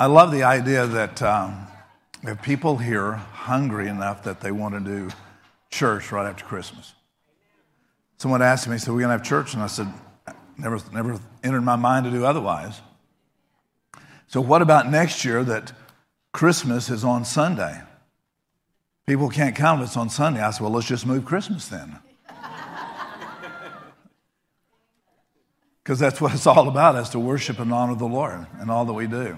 I love the idea that um, people here hungry enough that they want to do church right after Christmas. Someone asked me, so we're going to have church? And I said, never, never entered my mind to do otherwise. So, what about next year that Christmas is on Sunday? People can't come it's on Sunday. I said, well, let's just move Christmas then. Because that's what it's all about, is to worship and honor the Lord and all that we do.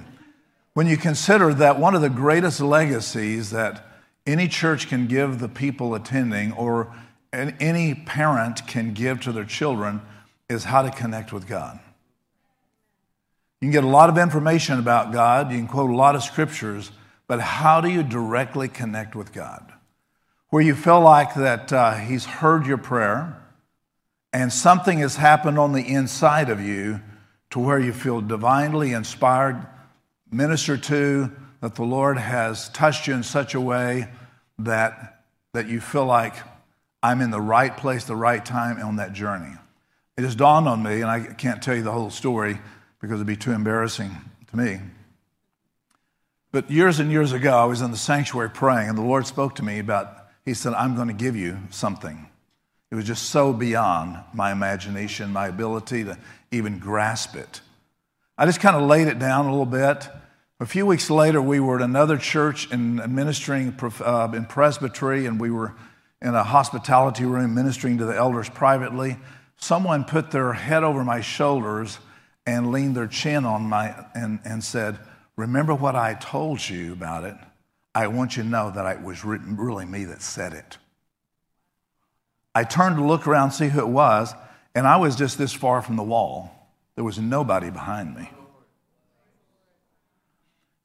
When you consider that one of the greatest legacies that any church can give the people attending or any parent can give to their children is how to connect with God. You can get a lot of information about God, you can quote a lot of scriptures, but how do you directly connect with God? Where you feel like that uh, He's heard your prayer and something has happened on the inside of you to where you feel divinely inspired, ministered to, that the Lord has touched you in such a way that, that you feel like I'm in the right place, the right time on that journey. It just dawned on me, and I can't tell you the whole story because it'd be too embarrassing to me. But years and years ago, I was in the sanctuary praying, and the Lord spoke to me about, He said, I'm going to give you something. It was just so beyond my imagination, my ability to even grasp it. I just kind of laid it down a little bit. A few weeks later, we were at another church and ministering uh, in presbytery, and we were in a hospitality room ministering to the elders privately. Someone put their head over my shoulders and leaned their chin on my and, and said, Remember what I told you about it? I want you to know that it was really me that said it. I turned to look around, see who it was, and I was just this far from the wall. There was nobody behind me.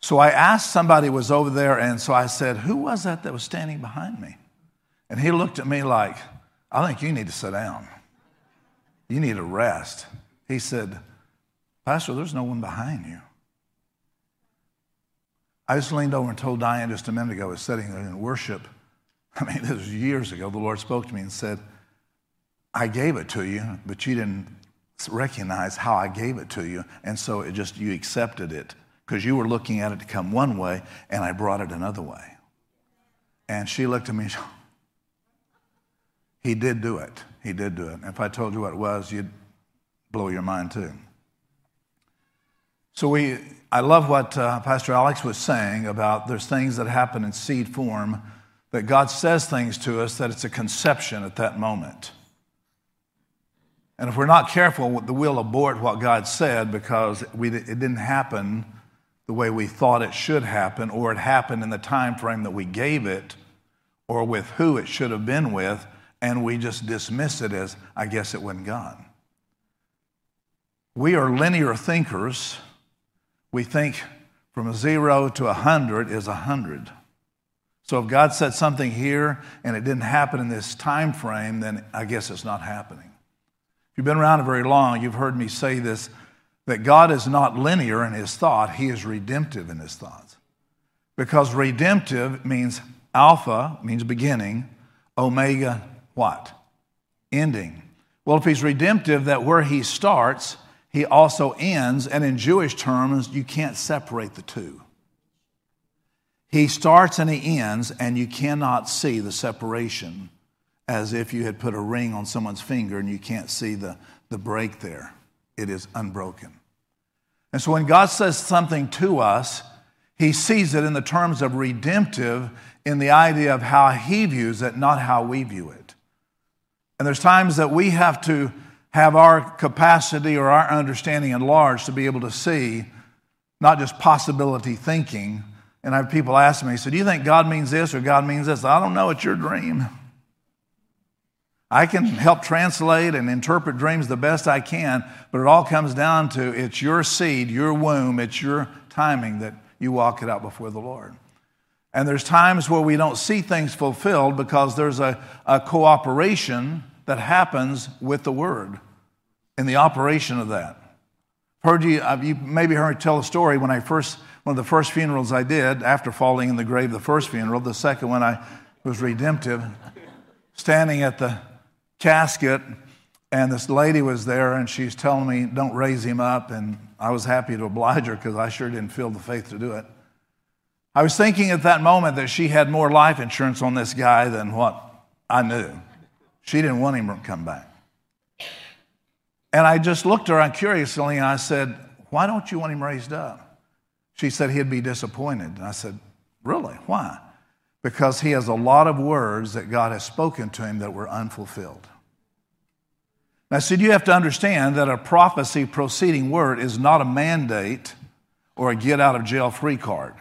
So I asked somebody was over there, and so I said, Who was that that was standing behind me? And he looked at me like, I think you need to sit down. You need a rest. He said, Pastor, there's no one behind you. I just leaned over and told Diane just a minute ago, I was sitting there in worship. I mean, this was years ago. The Lord spoke to me and said, I gave it to you, but you didn't recognize how I gave it to you. And so it just, you accepted it because you were looking at it to come one way and I brought it another way. And she looked at me. He did do it. He did do it. If I told you what it was, you'd blow your mind too. So we, I love what uh, Pastor Alex was saying about there's things that happen in seed form that God says things to us that it's a conception at that moment. And if we're not careful, we'll abort what God said because we, it didn't happen the way we thought it should happen, or it happened in the time frame that we gave it, or with who it should have been with, and we just dismiss it as, I guess it wasn't God. We are linear thinkers. We think from zero to a hundred is a hundred. So if God said something here and it didn't happen in this time frame, then I guess it's not happening. If you've been around very long, you've heard me say this that God is not linear in his thought, he is redemptive in his thoughts. Because redemptive means alpha means beginning, omega what? Ending. Well, if he's redemptive, that where he starts, he also ends, and in Jewish terms, you can't separate the two. He starts and he ends, and you cannot see the separation as if you had put a ring on someone's finger and you can't see the, the break there. It is unbroken. And so when God says something to us, he sees it in the terms of redemptive, in the idea of how he views it, not how we view it. And there's times that we have to have our capacity or our understanding enlarged to be able to see not just possibility thinking, and I have people ask me, so do you think God means this or God means this? I don't know, it's your dream. I can help translate and interpret dreams the best I can, but it all comes down to it's your seed, your womb, it's your timing that you walk it out before the Lord. And there's times where we don't see things fulfilled because there's a, a cooperation that happens with the Word in the operation of that. Heard you, uh, you maybe heard me tell a story when I first one of the first funerals I did after falling in the grave, the first funeral, the second one I was redemptive, standing at the casket, and this lady was there, and she's telling me, Don't raise him up. And I was happy to oblige her because I sure didn't feel the faith to do it. I was thinking at that moment that she had more life insurance on this guy than what I knew. She didn't want him to come back. And I just looked around curiously and I said, Why don't you want him raised up? She said he'd be disappointed. And I said, Really? Why? Because he has a lot of words that God has spoken to him that were unfulfilled. Now, see, you have to understand that a prophecy proceeding word is not a mandate or a get out of jail free card.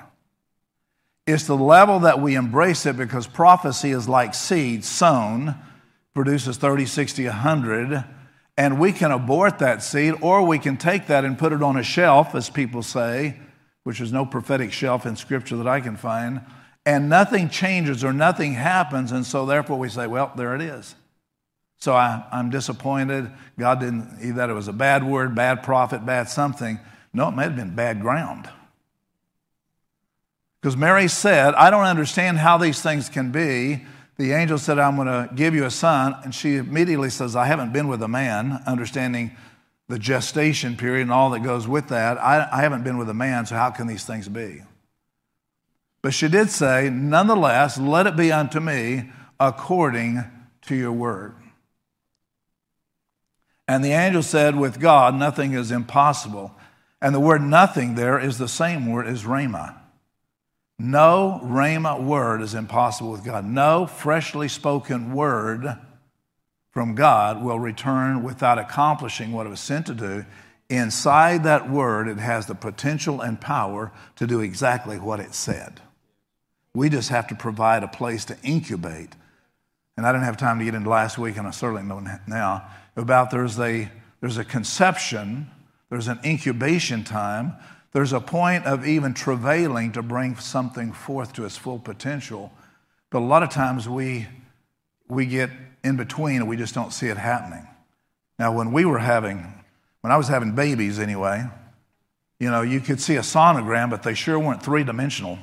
It's the level that we embrace it because prophecy is like seed sown, produces 30, 60, 100, and we can abort that seed or we can take that and put it on a shelf, as people say, which is no prophetic shelf in Scripture that I can find, and nothing changes or nothing happens, and so therefore we say, well, there it is. So I, am disappointed. God didn't, either that it was a bad word, bad prophet, bad something. No, it may have been bad ground. Because Mary said, I don't understand how these things can be. The angel said, I'm going to give you a son. And she immediately says, I haven't been with a man, understanding the gestation period and all that goes with that. I, I haven't been with a man, so how can these things be? But she did say, Nonetheless, let it be unto me according to your word. And the angel said, With God, nothing is impossible. And the word nothing there is the same word as rhema. No rhema word is impossible with God. No freshly spoken word from God will return without accomplishing what it was sent to do. Inside that word, it has the potential and power to do exactly what it said. We just have to provide a place to incubate. And I didn't have time to get into last week, and I certainly don't now, about there's a, there's a conception, there's an incubation time, there's a point of even travailing to bring something forth to its full potential. But a lot of times we, we get in between and we just don't see it happening. Now, when we were having, when I was having babies anyway, you know, you could see a sonogram, but they sure weren't three dimensional.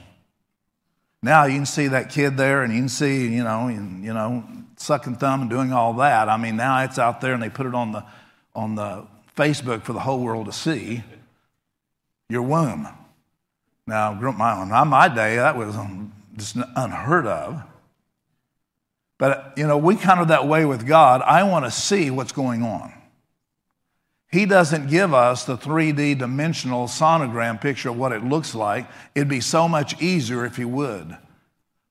Now you can see that kid there and you can see, you know, and, you know, sucking thumb and doing all that. I mean, now it's out there and they put it on the, on the Facebook for the whole world to see your womb. Now, my on my day, that was just unheard of. But, you know, we kind of that way with God. I want to see what's going on. He doesn't give us the 3D dimensional sonogram picture of what it looks like. It'd be so much easier if He would.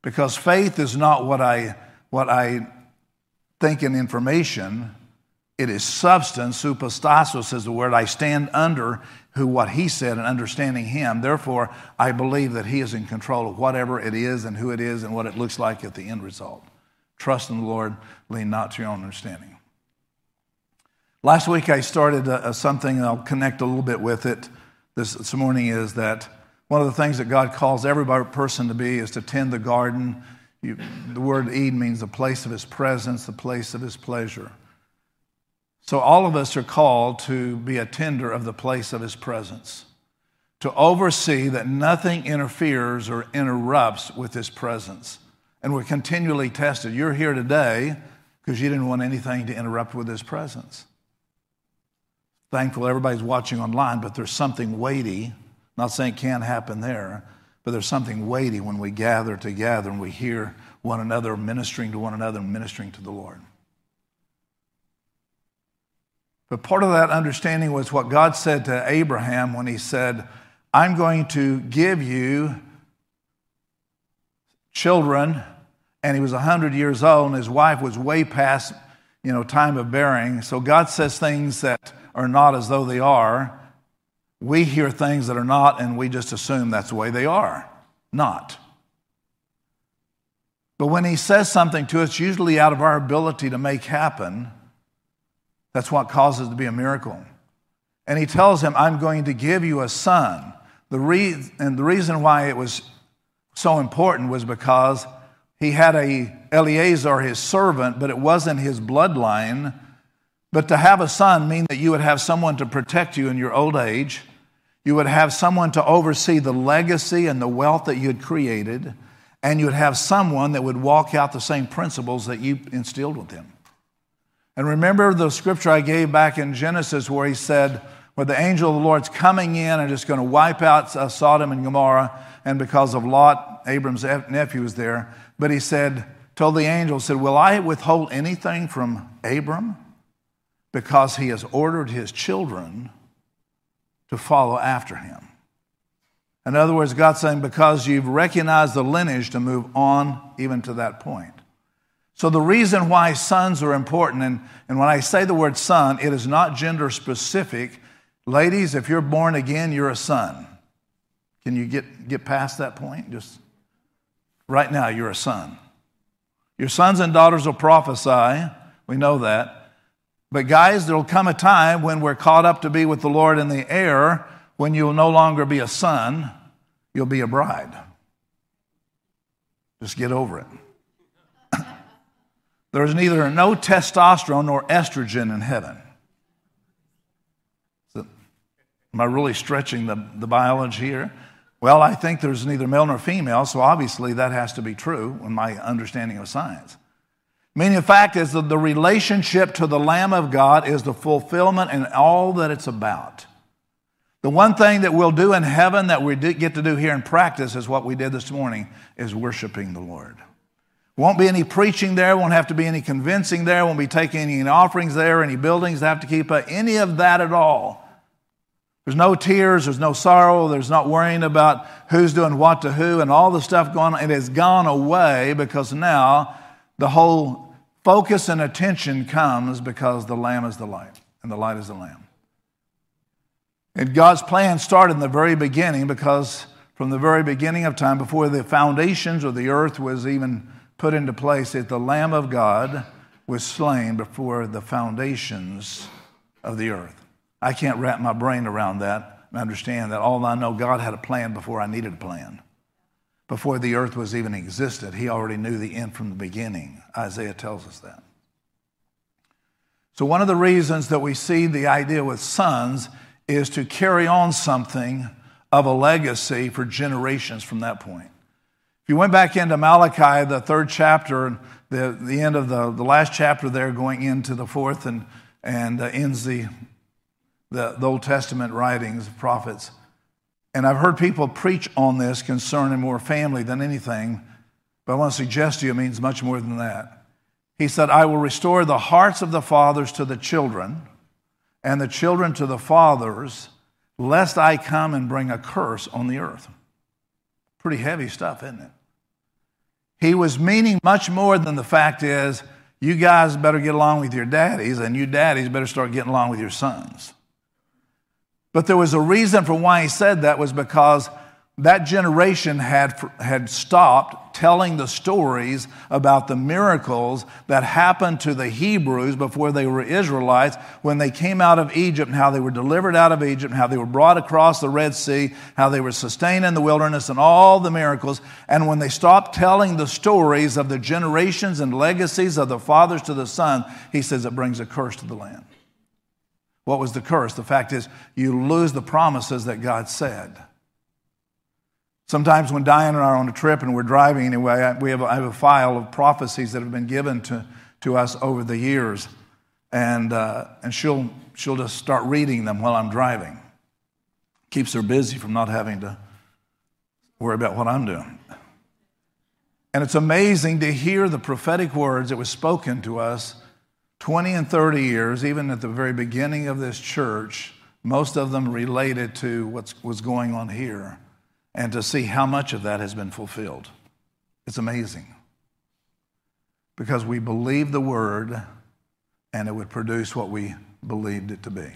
Because faith is not what I, what I think in information, it is substance. Hupostasis is the word. I stand under who what he said and understanding him. Therefore, I believe that he is in control of whatever it is and who it is and what it looks like at the end result. Trust in the Lord, lean not to your own understanding. Last week I started a, a something, and I'll connect a little bit with it this, this morning, is that one of the things that God calls every person to be is to tend the garden. You, the word Eden means the place of his presence, the place of his pleasure. So all of us are called to be a tender of the place of his presence, to oversee that nothing interferes or interrupts with his presence. And we're continually tested. You're here today because you didn't want anything to interrupt with his presence. Thankful everybody's watching online, but there's something weighty. Not saying it can't happen there, but there's something weighty when we gather together and we hear one another ministering to one another and ministering to the Lord. But part of that understanding was what God said to Abraham when he said, I'm going to give you children. And he was 100 years old, and his wife was way past, you know, time of bearing. So God says things that are not as though they are. We hear things that are not, and we just assume that's the way they are. Not. But when he says something to us, usually out of our ability to make happen, that's what causes it to be a miracle. And he tells him, I'm going to give you a son. The re- and the reason why it was so important was because he had a Eleazar, his servant, but it wasn't his bloodline. But to have a son mean that you would have someone to protect you in your old age. You would have someone to oversee the legacy and the wealth that you had created. And you would have someone that would walk out the same principles that you instilled with him. And remember the scripture I gave back in Genesis where he said, where the angel of the Lord's coming in and just going to wipe out uh, Sodom and Gomorrah. And because of Lot, Abram's nephew was there. But he said, told the angel, said, Will I withhold anything from Abram? Because he has ordered his children to follow after him. In other words, God's saying, because you've recognized the lineage to move on even to that point. So, the reason why sons are important, and, and when I say the word son, it is not gender specific. Ladies, if you're born again, you're a son. Can you get, get past that point? Just right now, you're a son. Your sons and daughters will prophesy. We know that. But, guys, there will come a time when we're caught up to be with the Lord in the air when you'll no longer be a son, you'll be a bride. Just get over it. There's neither no testosterone nor estrogen in heaven. So, am I really stretching the, the biology here? Well, I think there's neither male nor female, so obviously that has to be true in my understanding of science. Meaning, the fact is that the relationship to the Lamb of God is the fulfillment and all that it's about. The one thing that we'll do in heaven that we get to do here in practice is what we did this morning is worshiping the Lord. Won't be any preaching there, won't have to be any convincing there, won't be taking any offerings there, any buildings to have to keep up, any of that at all. There's no tears, there's no sorrow, there's not worrying about who's doing what to who and all the stuff going on. It has gone away because now the whole focus and attention comes because the Lamb is the light and the light is the Lamb. And God's plan started in the very beginning because from the very beginning of time, before the foundations of the earth was even put into place, that the Lamb of God was slain before the foundations of the earth. I can't wrap my brain around that and understand that. All I know, God had a plan before I needed a plan. Before the earth was even existed, He already knew the end from the beginning. Isaiah tells us that. So, one of the reasons that we see the idea with sons is to carry on something of a legacy for generations from that point. If you went back into Malachi, the third chapter, the, the end of the, the last chapter there, going into the fourth and, and uh, ends the, the, the Old Testament writings prophets. And I've heard people preach on this concerning more family than anything, but I want to suggest to you it means much more than that. He said, I will restore the hearts of the fathers to the children and the children to the fathers, lest I come and bring a curse on the earth. Pretty heavy stuff, isn't it? He was meaning much more than the fact is, you guys better get along with your daddies, and you daddies better start getting along with your sons. But there was a reason for why he said that was because that generation had, had stopped telling the stories about the miracles that happened to the Hebrews before they were Israelites when they came out of Egypt and how they were delivered out of Egypt how they were brought across the Red Sea, how they were sustained in the wilderness and all the miracles. And when they stopped telling the stories of the generations and legacies of the fathers to the son, he says it brings a curse to the land. What was the curse? The fact is, you lose the promises that God said. Sometimes when Diane and I are on a trip and we're driving anyway, we have have a file of prophecies that have been given to, to us over the years. And, uh, and she'll, she'll just start reading them while I'm driving. Keeps her busy from not having to worry about what I'm doing. And it's amazing to hear the prophetic words that was spoken to us 20 and 30 years, even at the very beginning of this church, most of them related to what was going on here and to see how much of that has been fulfilled. It's amazing. Because we believed the word and it would produce what we believed it to be.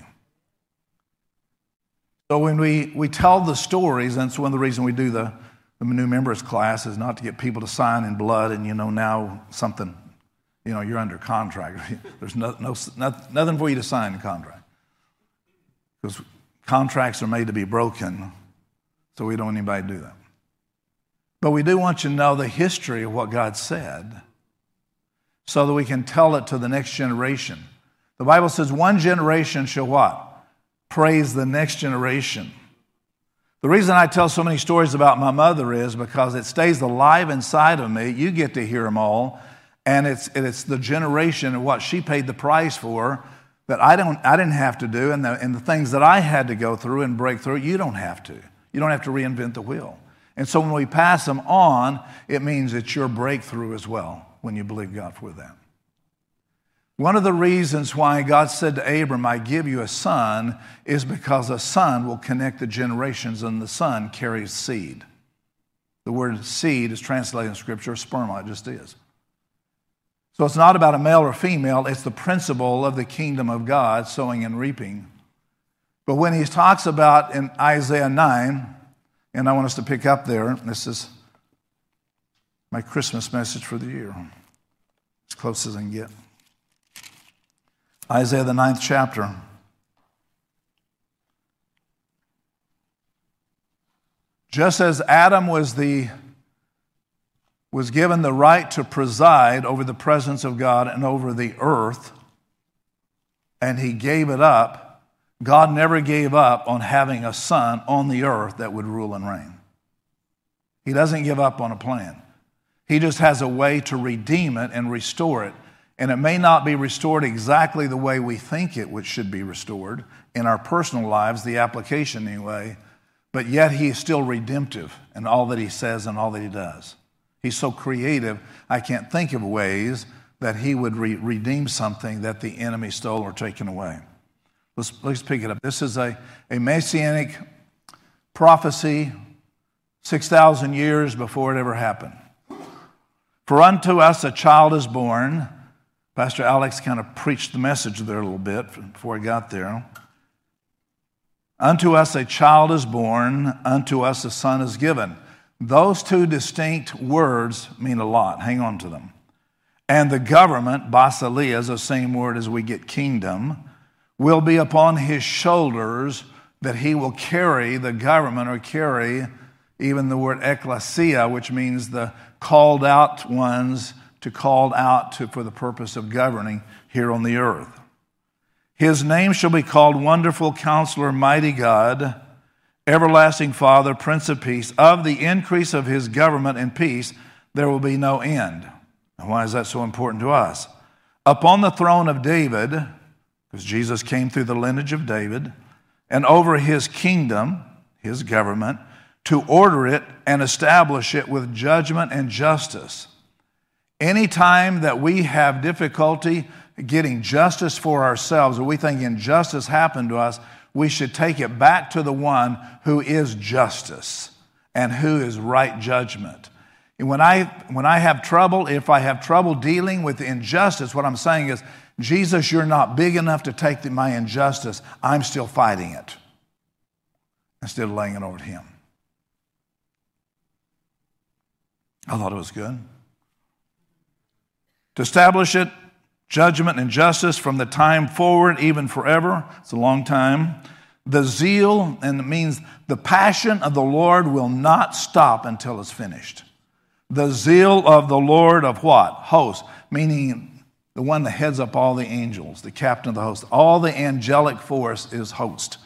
So when we, we tell the stories, and it's one of the reasons we do the, the new members class is not to get people to sign in blood and, you know, now something, you know, you're under contract. There's no, no, nothing for you to sign in contract. Because contracts are made to be broken so we don't want anybody to do that. But we do want you to know the history of what God said so that we can tell it to the next generation. The Bible says one generation shall what? Praise the next generation. The reason I tell so many stories about my mother is because it stays alive inside of me. You get to hear them all. And it's, it's the generation of what she paid the price for that I, don't, I didn't have to do and the, and the things that I had to go through and break through, you don't have to. You don't have to reinvent the wheel. And so when we pass them on, it means it's your breakthrough as well when you believe God for that. One of the reasons why God said to Abram, I give you a son, is because a son will connect the generations and the son carries seed. The word seed is translated in Scripture, sperma, it just is. So it's not about a male or female, it's the principle of the kingdom of God, sowing and reaping. But when he talks about in Isaiah 9, and I want us to pick up there, this is my Christmas message for the year, as close as I can get. Isaiah, the ninth chapter. Just as Adam was, the, was given the right to preside over the presence of God and over the earth, and he gave it up, God never gave up on having a son on the earth that would rule and reign. He doesn't give up on a plan. He just has a way to redeem it and restore it. And it may not be restored exactly the way we think it which should be restored in our personal lives, the application anyway, but yet he is still redemptive in all that he says and all that he does. He's so creative, I can't think of ways that he would re- redeem something that the enemy stole or taken away. Let's, let's pick it up. This is a, a messianic prophecy 6,000 years before it ever happened. For unto us a child is born. Pastor Alex kind of preached the message there a little bit before I got there. Unto us a child is born, unto us a son is given. Those two distinct words mean a lot. Hang on to them. And the government, basileia, is the same word as we get kingdom, will be upon his shoulders that he will carry the government or carry even the word ecclesia, which means the called out ones to called out to, for the purpose of governing here on the earth. His name shall be called Wonderful Counselor, Mighty God, Everlasting Father, Prince of Peace. Of the increase of his government and peace, there will be no end. And why is that so important to us? Upon the throne of David, because Jesus came through the lineage of David, and over his kingdom, his government, to order it and establish it with judgment and justice. Anytime that we have difficulty getting justice for ourselves, or we think injustice happened to us, we should take it back to the one who is justice and who is right judgment. And when I, when I have trouble, if I have trouble dealing with injustice, what I'm saying is, Jesus, you're not big enough to take the, my injustice. I'm still fighting it instead of laying it over to Him. I thought it was good. To establish it, judgment and justice from the time forward, even forever. It's a long time. The zeal, and it means the passion of the Lord will not stop until it's finished. The zeal of the Lord of what? Host, meaning the one that heads up all the angels, the captain of the host. All the angelic force is host.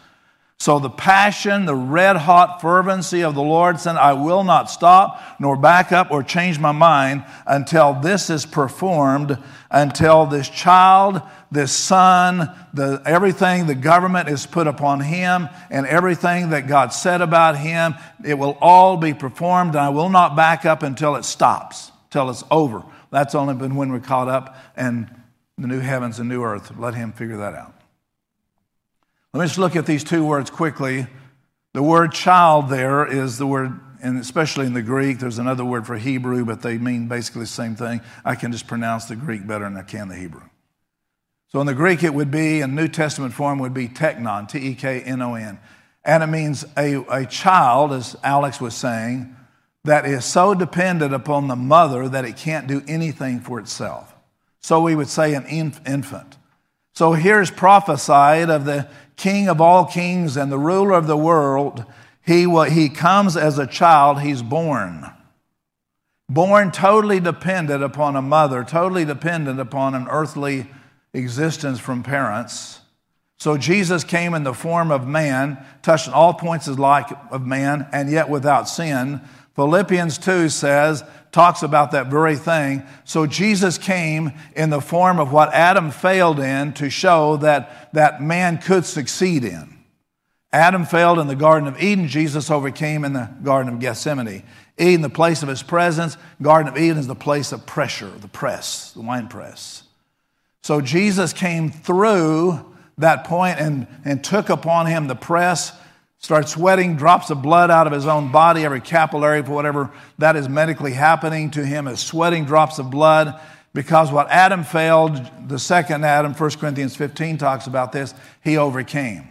So the passion, the red hot fervency of the Lord said, I will not stop, nor back up, or change my mind until this is performed, until this child, this son, the, everything the government is put upon him, and everything that God said about him, it will all be performed, and I will not back up until it stops, till it's over. That's only been when we're caught up and the new heavens and new earth. Let him figure that out. Let me just look at these two words quickly. The word child there is the word, and especially in the Greek, there's another word for Hebrew, but they mean basically the same thing. I can just pronounce the Greek better than I can the Hebrew. So in the Greek, it would be, in New Testament form, would be teknon, T E K N O N. And it means a, a child, as Alex was saying, that is so dependent upon the mother that it can't do anything for itself. So we would say an infant. So here's prophesied of the King of all kings and the ruler of the world. He, he comes as a child, he's born. Born totally dependent upon a mother, totally dependent upon an earthly existence from parents. So Jesus came in the form of man, touching all points of life of man, and yet without sin. Philippians 2 says, talks about that very thing. So Jesus came in the form of what Adam failed in to show that, that man could succeed in. Adam failed in the Garden of Eden. Jesus overcame in the Garden of Gethsemane. Eden, the place of his presence. Garden of Eden is the place of pressure, the press, the wine press. So Jesus came through that point and, and took upon him the press, started sweating, drops of blood out of his own body, every capillary for whatever that is medically happening to him is sweating drops of blood. Because what Adam failed, the second Adam, 1 Corinthians 15 talks about this, he overcame.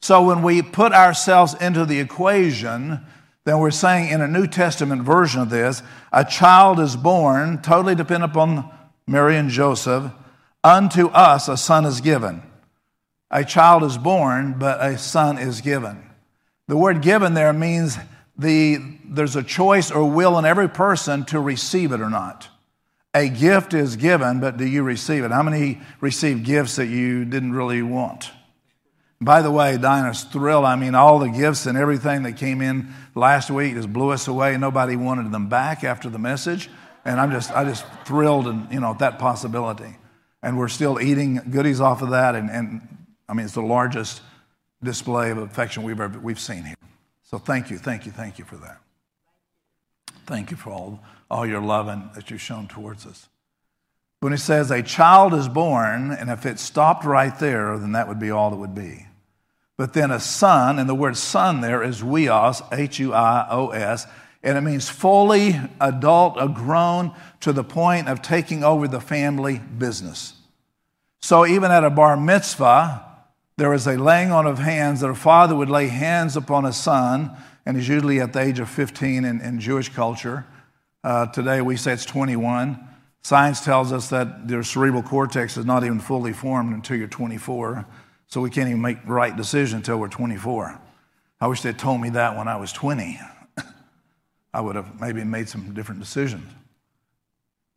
So when we put ourselves into the equation, then we're saying in a New Testament version of this, a child is born, totally dependent upon Mary and Joseph, unto us a son is given. A child is born, but a son is given. The word given there means the, there's a choice or will in every person to receive it or not. A gift is given, but do you receive it? How many received gifts that you didn't really want? By the way, Dinah's thrilled. I mean, all the gifts and everything that came in last week just blew us away. Nobody wanted them back after the message. And I'm just, I just thrilled and, you know, at that possibility. And we're still eating goodies off of that. And, and I mean, it's the largest display of affection we've ever we've seen here. So thank you, thank you, thank you for that. Thank you for all, all your love and, that you've shown towards us. When it says a child is born, and if it stopped right there, then that would be all it would be. But then a son, and the word son there is huios, H U I O S, and it means fully adult, a grown to the point of taking over the family business. So even at a bar mitzvah, there is a laying on of hands that a father would lay hands upon a son, and he's usually at the age of 15 in, in Jewish culture. Uh, today we say it's 21. Science tells us that their cerebral cortex is not even fully formed until you're 24, so we can't even make the right decision until we're 24. I wish they'd told me that when I was 20. I would have maybe made some different decisions.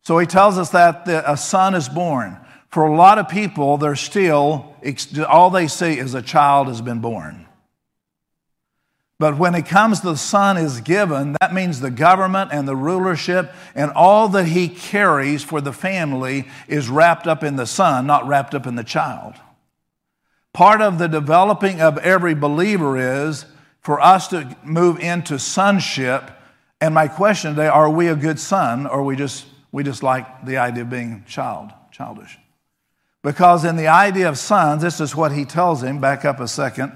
So he tells us that a son is born. For a lot of people, they're still, all they see is a child has been born. But when it comes the son is given, that means the government and the rulership and all that he carries for the family is wrapped up in the son, not wrapped up in the child. Part of the developing of every believer is for us to move into sonship. And my question today, are we a good son or we just we just like the idea of being child, childish? Because in the idea of sons, this is what he tells him. Back up a second.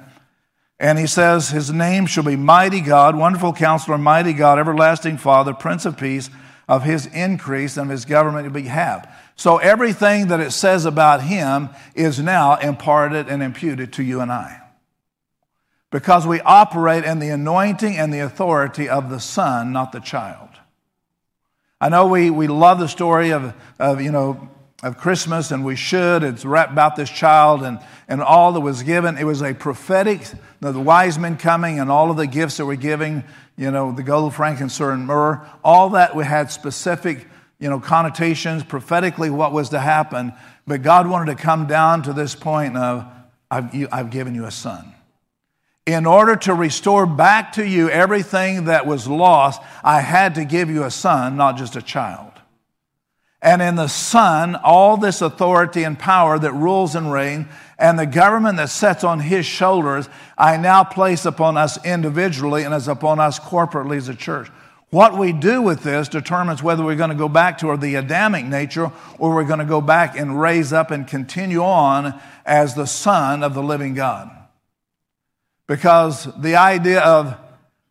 And he says, His name shall be Mighty God, Wonderful Counselor, Mighty God, Everlasting Father, Prince of Peace. Of his increase and of his government be have. So everything that it says about him is now imparted and imputed to you and I. Because we operate in the anointing and the authority of the Son, not the child. I know we, we love the story of, of, you know, of Christmas, and we should. It's wrapped about this child and, and all that was given. It was a prophetic, the wise men coming and all of the gifts that were giving, you know, the gold, frankincense, and myrrh, all that we had specific, you know, connotations, prophetically what was to happen. But God wanted to come down to this point of, I've, you, I've given you a son. In order to restore back to you everything that was lost, I had to give you a son, not just a child. And in the Son, all this authority and power that rules and reigns, and the government that sits on his shoulders, I now place upon us individually and as upon us corporately as a church. What we do with this determines whether we're going to go back to the Adamic nature or we're going to go back and raise up and continue on as the Son of the living God. Because the idea of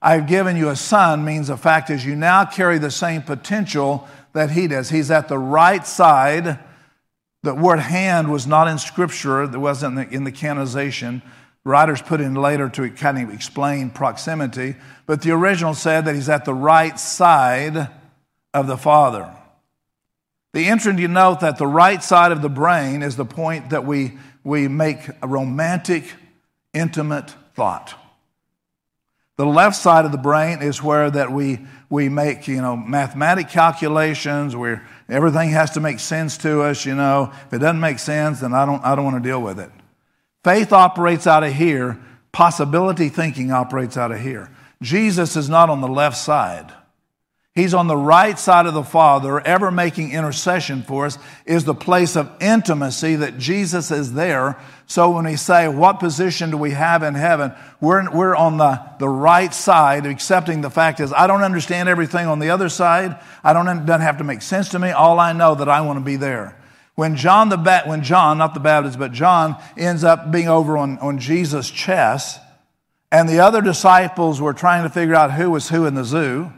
I've given you a son means the fact is you now carry the same potential that he does. He's at the right side. The word hand was not in Scripture, it wasn't in the, in the canonization. Writers put in later to kind of explain proximity, but the original said that he's at the right side of the Father. The interesting note that the right side of the brain is the point that we, we make a romantic, intimate thought. The left side of the brain is where that we, we make, you know, mathematic calculations where everything has to make sense to us, you know. If it doesn't make sense, then I don't, I don't want to deal with it. Faith operates out of here, possibility thinking operates out of here. Jesus is not on the left side. He's on the right side of the Father, ever making intercession for us, is the place of intimacy that Jesus is there. So when we say, What position do we have in heaven? We're, we're on the, the right side, accepting the fact is, I don't understand everything on the other side. I don't, doesn't have to make sense to me. All I know that I want to be there. When John, the ba- when John, not the Baptist, but John ends up being over on, on Jesus' chest, and the other disciples were trying to figure out who was who in the zoo,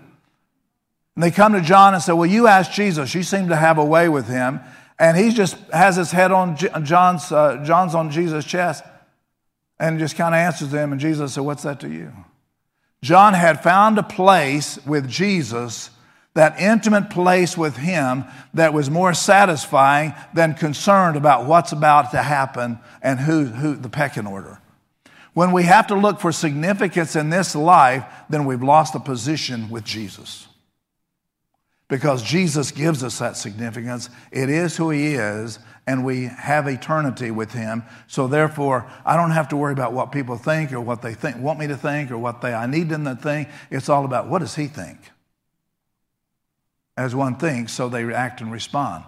and they come to John and say, Well, you asked Jesus. You seem to have a way with him. And he just has his head on John's, uh, John's on Jesus' chest and just kind of answers them. And Jesus said, What's that to you? John had found a place with Jesus, that intimate place with him that was more satisfying than concerned about what's about to happen and who, who the pecking order. When we have to look for significance in this life, then we've lost the position with Jesus because Jesus gives us that significance. It is who He is, and we have eternity with Him. So therefore, I don't have to worry about what people think or what they think, want me to think or what they I need them to think. It's all about what does He think. As one thinks, so they act and respond.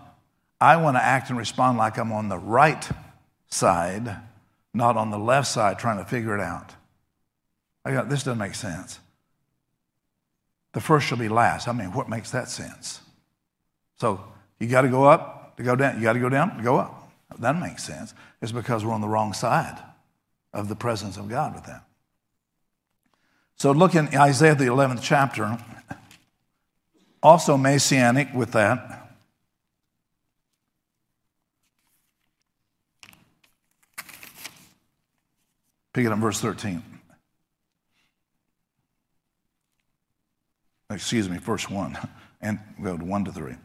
I want to act and respond like I'm on the right side, not on the left side trying to figure it out. I got this doesn't make sense the first shall be last. I mean, what makes that sense? So you got to go up to go down. You got to go down to go up. That makes sense. It's because we're on the wrong side of the presence of God with that. So look in Isaiah, the 11th chapter, also messianic with that. Pick it up verse 13. Excuse me, verse 1, and go to 1 to 3.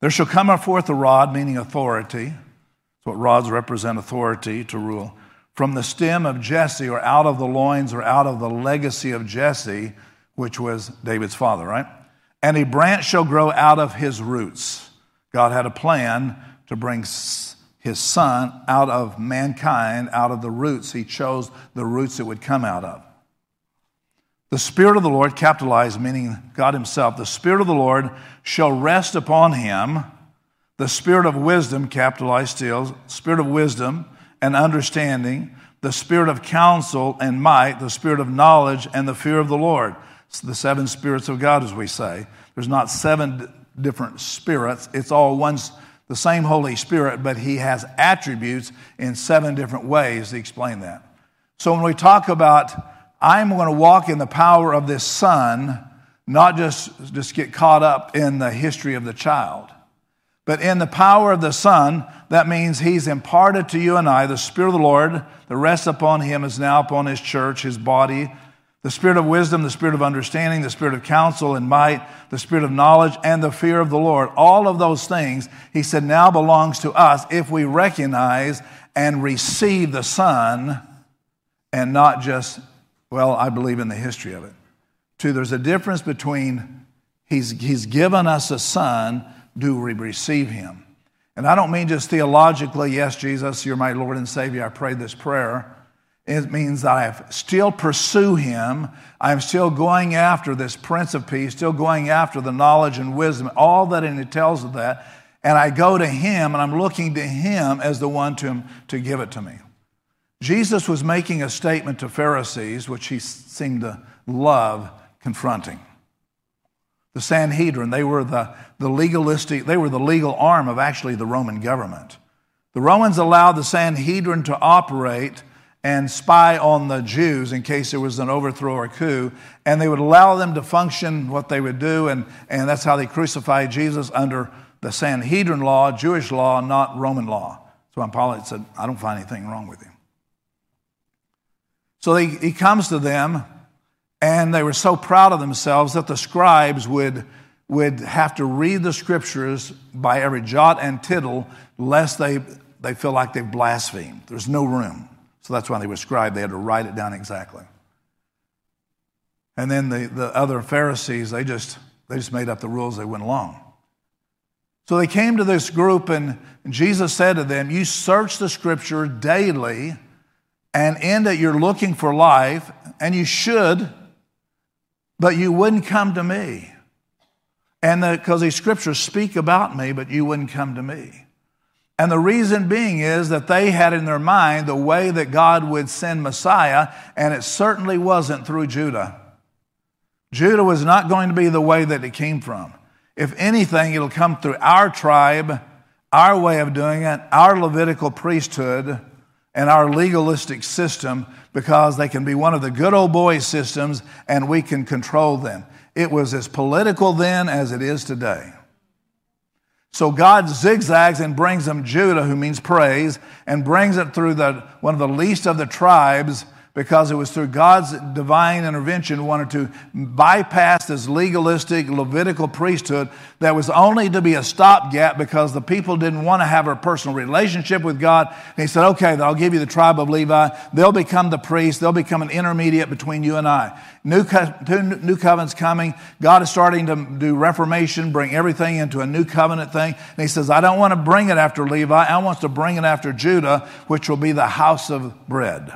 There shall come forth a rod, meaning authority. That's what rods represent authority to rule. From the stem of Jesse, or out of the loins, or out of the legacy of Jesse, which was David's father, right? And a branch shall grow out of his roots. God had a plan to bring his son out of mankind, out of the roots. He chose the roots it would come out of. The Spirit of the Lord, capitalized, meaning God Himself, the Spirit of the Lord shall rest upon him. The Spirit of wisdom, capitalized still, Spirit of wisdom and understanding, the Spirit of counsel and might, the Spirit of knowledge and the fear of the Lord. It's the seven spirits of God, as we say. There's not seven different spirits, it's all one, the same Holy Spirit, but He has attributes in seven different ways to explain that. So when we talk about I'm going to walk in the power of this son, not just, just get caught up in the history of the child, but in the power of the son. That means he's imparted to you and I the Spirit of the Lord that rests upon him is now upon his church, his body. The spirit of wisdom, the spirit of understanding, the spirit of counsel and might, the spirit of knowledge, and the fear of the Lord. All of those things, he said, now belongs to us if we recognize and receive the Son and not just well, I believe in the history of it. Two, there's a difference between he's, he's given us a son, do we receive him? And I don't mean just theologically, yes, Jesus, you're my Lord and Savior, I pray this prayer. It means that I still pursue him. I'm still going after this Prince of Peace, still going after the knowledge and wisdom, all that it tells of that. And I go to him and I'm looking to him as the one to, to give it to me. Jesus was making a statement to Pharisees, which he seemed to love confronting. The Sanhedrin, they were the, the legalistic, they were the legal arm of actually the Roman government. The Romans allowed the Sanhedrin to operate and spy on the Jews in case there was an overthrow or coup, and they would allow them to function what they would do, and, and that's how they crucified Jesus under the Sanhedrin law, Jewish law, not Roman law. So when Pilate said, I don't find anything wrong with him. So he, comes to them, and they were so proud of themselves that the scribes would, would have to read the scriptures by every jot and tittle, lest they, they feel like they've blasphemed. There's no room. So that's why they were scribed. They had to write it down exactly. And then the, the other Pharisees, they just, they just made up the rules they went along. So they came to this group, and Jesus said to them, You search the scripture daily and in that you're looking for life, and you should, but you wouldn't come to me. And because these scriptures speak about me, but you wouldn't come to me. And the reason being is that they had in their mind the way that God would send Messiah, and it certainly wasn't through Judah. Judah was not going to be the way that it came from. If anything, it'll come through our tribe, our way of doing it, our Levitical priesthood, and our legalistic system because they can be one of the good old boy systems and we can control them. It was as political then as it is today. So God zigzags and brings them Judah, who means praise, and brings it through the, one of the least of the tribes because it was through God's divine intervention, wanted to bypass this legalistic Levitical priesthood that was only to be a stopgap because the people didn't want to have a personal relationship with God. And he said, okay, I'll give you the tribe of Levi. They'll become the priest. They'll become an intermediate between you and I. New, two new covenants coming. God is starting to do reformation, bring everything into a new covenant thing. And he says, I don't want to bring it after Levi. I want to bring it after Judah, which will be the house of bread.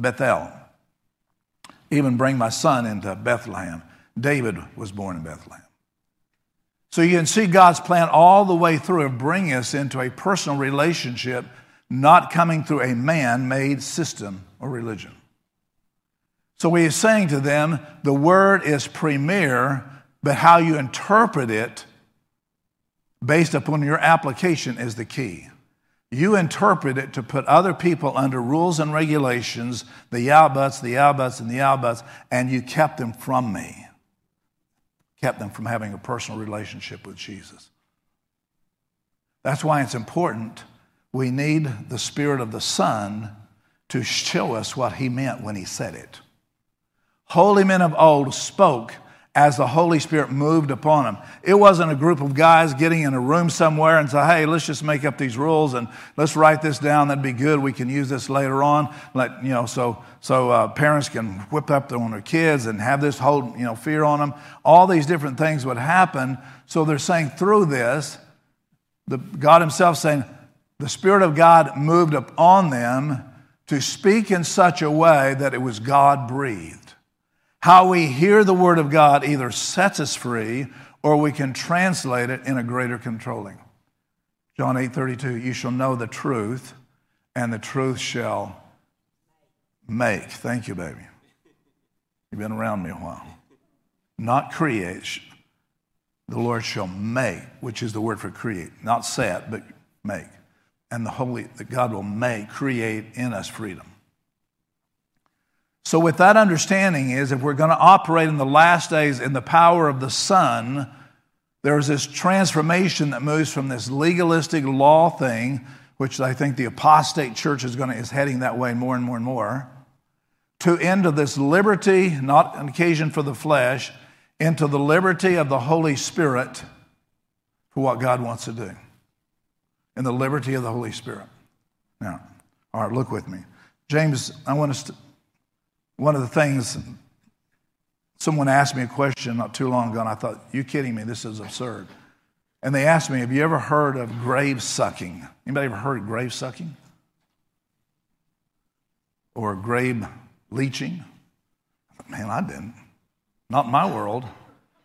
Bethel. Even bring my son into Bethlehem. David was born in Bethlehem. So you can see God's plan all the way through of bringing us into a personal relationship, not coming through a man made system or religion. So he is saying to them, the word is premier, but how you interpret it based upon your application is the key. You interpret it to put other people under rules and regulations, the Yalbuts, the Yalbuts, and the Yalbuts, and you kept them from me. Kept them from having a personal relationship with Jesus. That's why it's important. We need the Spirit of the Son to show us what He meant when He said it. Holy men of old spoke as the Holy Spirit moved upon them. It wasn't a group of guys getting in a room somewhere and say, hey, let's just make up these rules and let's write this down. That'd be good. We can use this later on. Let, you know, so, so uh, parents can whip up on their kids and have this whole, you know, fear on them. All these different things would happen. So they're saying through this, the, God himself saying, the Spirit of God moved upon them to speak in such a way that it was God breathed. How we hear the Word of God either sets us free or we can translate it in a greater controlling. John 8 32, you shall know the truth, and the truth shall make. Thank you, baby. You've been around me a while. Not create. The Lord shall make, which is the word for create, not set, but make. And the Holy, that God will make, create in us freedom. So, with that understanding, is if we're going to operate in the last days in the power of the Son, there's this transformation that moves from this legalistic law thing, which I think the apostate church is going to is heading that way more and more and more, to into this liberty, not an occasion for the flesh, into the liberty of the Holy Spirit for what God wants to do. In the liberty of the Holy Spirit. Now, all right, look with me. James, I want us to one of the things, someone asked me a question not too long ago, and I thought, you kidding me? This is absurd. And they asked me, have you ever heard of grave sucking? Anybody ever heard of grave sucking? Or grave leeching? Man, I didn't. Not in my world.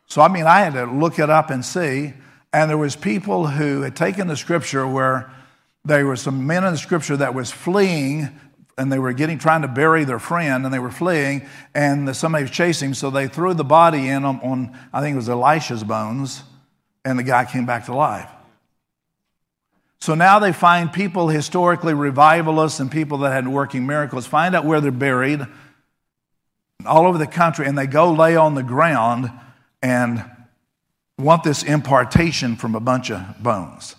So, I mean, I had to look it up and see. And there was people who had taken the scripture where there were some men in the scripture that was fleeing and they were getting trying to bury their friend and they were fleeing and somebody was chasing him so they threw the body in on, on, i think it was elisha's bones and the guy came back to life. So now they find people historically revivalists and people that had working miracles find out where they're buried all over the country and they go lay on the ground and want this impartation from a bunch of bones.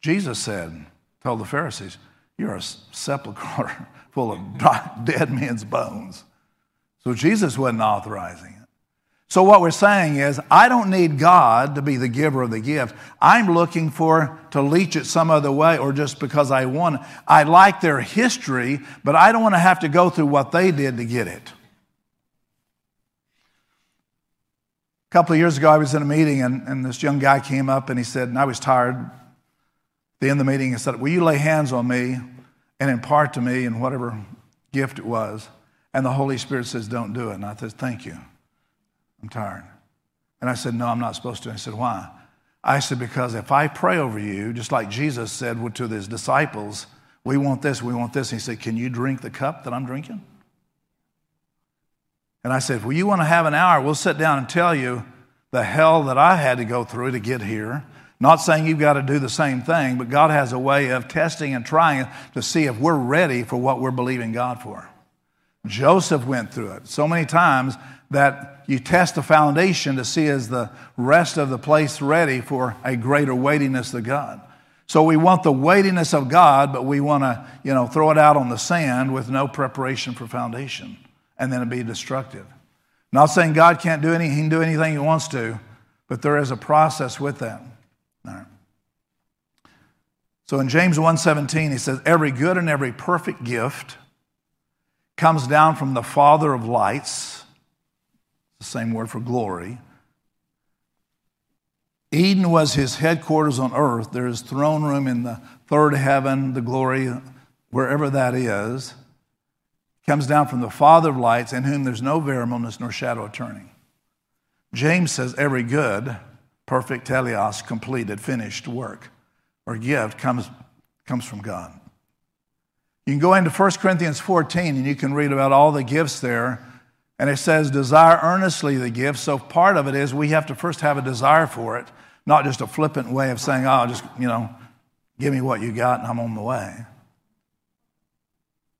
Jesus said told the pharisees you're a sepulchre full of dead men's bones. So Jesus wasn't authorizing it. So what we're saying is, I don't need God to be the giver of the gift. I'm looking for to leech it some other way or just because I want it. I like their history, but I don't want to have to go through what they did to get it. A couple of years ago, I was in a meeting and, and this young guy came up and he said, and I was tired, the end of the meeting, he said, Will you lay hands on me and impart to me in whatever gift it was. And the Holy Spirit says, Don't do it. And I said, Thank you. I'm tired. And I said, No, I'm not supposed to. And he said, Why? I said, Because if I pray over you, just like Jesus said to his disciples, we want this, we want this. And he said, Can you drink the cup that I'm drinking? And I said, Well, you want to have an hour? We'll sit down and tell you the hell that I had to go through to get here. Not saying you've got to do the same thing, but God has a way of testing and trying to see if we're ready for what we're believing God for. Joseph went through it so many times that you test the foundation to see is the rest of the place ready for a greater weightiness of God. So we want the weightiness of God, but we want to, you know, throw it out on the sand with no preparation for foundation, and then it be destructive. Not saying God can't do anything, he can do anything he wants to, but there is a process with that. So in James 1:17 he says every good and every perfect gift comes down from the Father of lights, the same word for glory. Eden was his headquarters on earth. There is throne room in the third heaven, the glory, wherever that is. Comes down from the Father of lights, in whom there's no variableness nor shadow of turning. James says every good, perfect teleos, completed, finished work or gift comes, comes from God. You can go into 1 Corinthians 14 and you can read about all the gifts there. And it says, desire earnestly the gift. So part of it is we have to first have a desire for it, not just a flippant way of saying, oh, just, you know, give me what you got and I'm on the way.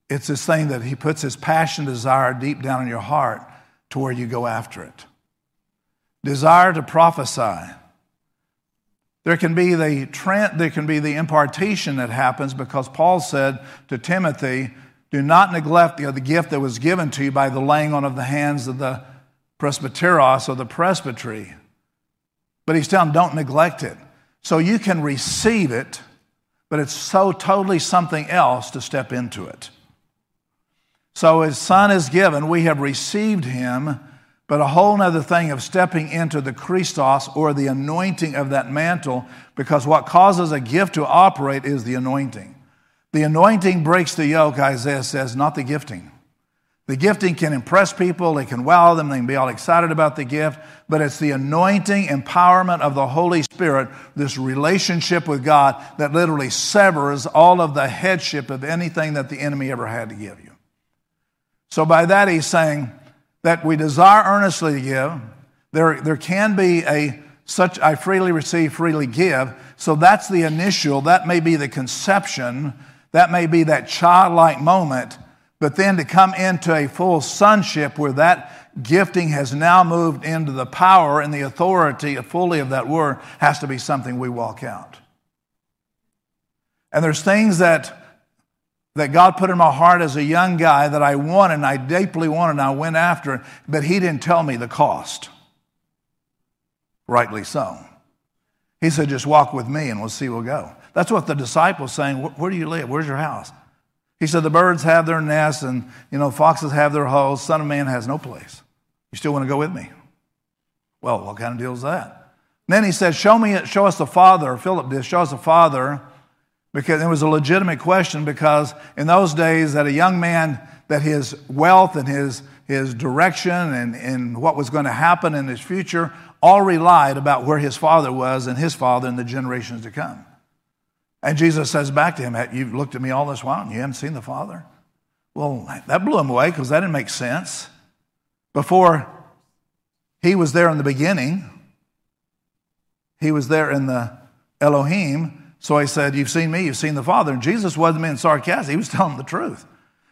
It's this thing that he puts his passion, desire deep down in your heart to where you go after it. Desire to prophesy. There can be the there can be the impartation that happens because Paul said to Timothy, "Do not neglect the, the gift that was given to you by the laying on of the hands of the presbyteros or the presbytery." But he's telling, "Don't neglect it." So you can receive it, but it's so totally something else to step into it. So his son is given, we have received him but a whole other thing of stepping into the Christos or the anointing of that mantle, because what causes a gift to operate is the anointing. The anointing breaks the yoke, Isaiah says, not the gifting. The gifting can impress people, they can wow them, they can be all excited about the gift, but it's the anointing, empowerment of the Holy Spirit, this relationship with God that literally severs all of the headship of anything that the enemy ever had to give you. So by that, he's saying, that we desire earnestly to give. There, there can be a such I freely receive, freely give. So that's the initial, that may be the conception, that may be that childlike moment. But then to come into a full sonship where that gifting has now moved into the power and the authority fully of that word has to be something we walk out. And there's things that that God put in my heart as a young guy that I wanted and I deeply wanted and I went after but He didn't tell me the cost. Rightly so. He said, just walk with me and we'll see we'll go. That's what the disciples saying, where do you live? Where's your house? He said, the birds have their nests and, you know, foxes have their holes. Son of man has no place. You still want to go with me? Well, what kind of deal is that? And then he said, show me, show us the Father. Philip did, show us the Father because it was a legitimate question because in those days that a young man that his wealth and his, his direction and, and what was going to happen in his future all relied about where his father was and his father in the generations to come. And jesus says back to him you've looked at me all this while and you haven't seen the father? Well that blew him away because that didn't make sense. Before he was there in the beginning he was there in the elohim so he said, You've seen me, you've seen the Father. And Jesus wasn't being sarcastic, he was telling the truth.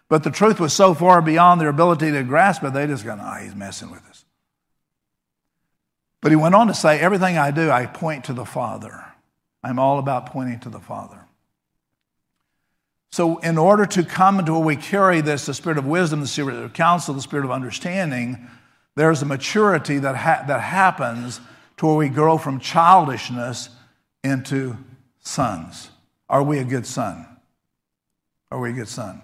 But the truth was so far beyond their ability to grasp it, they just go, Oh, ah, he's messing with us. But he went on to say, Everything I do, I point to the Father. I'm all about pointing to the Father. So, in order to come to where we carry this, the spirit of wisdom, the spirit of counsel, the spirit of understanding, there's a maturity that, ha- that happens to where we grow from childishness into sons. Are we a good son? Are we a good son?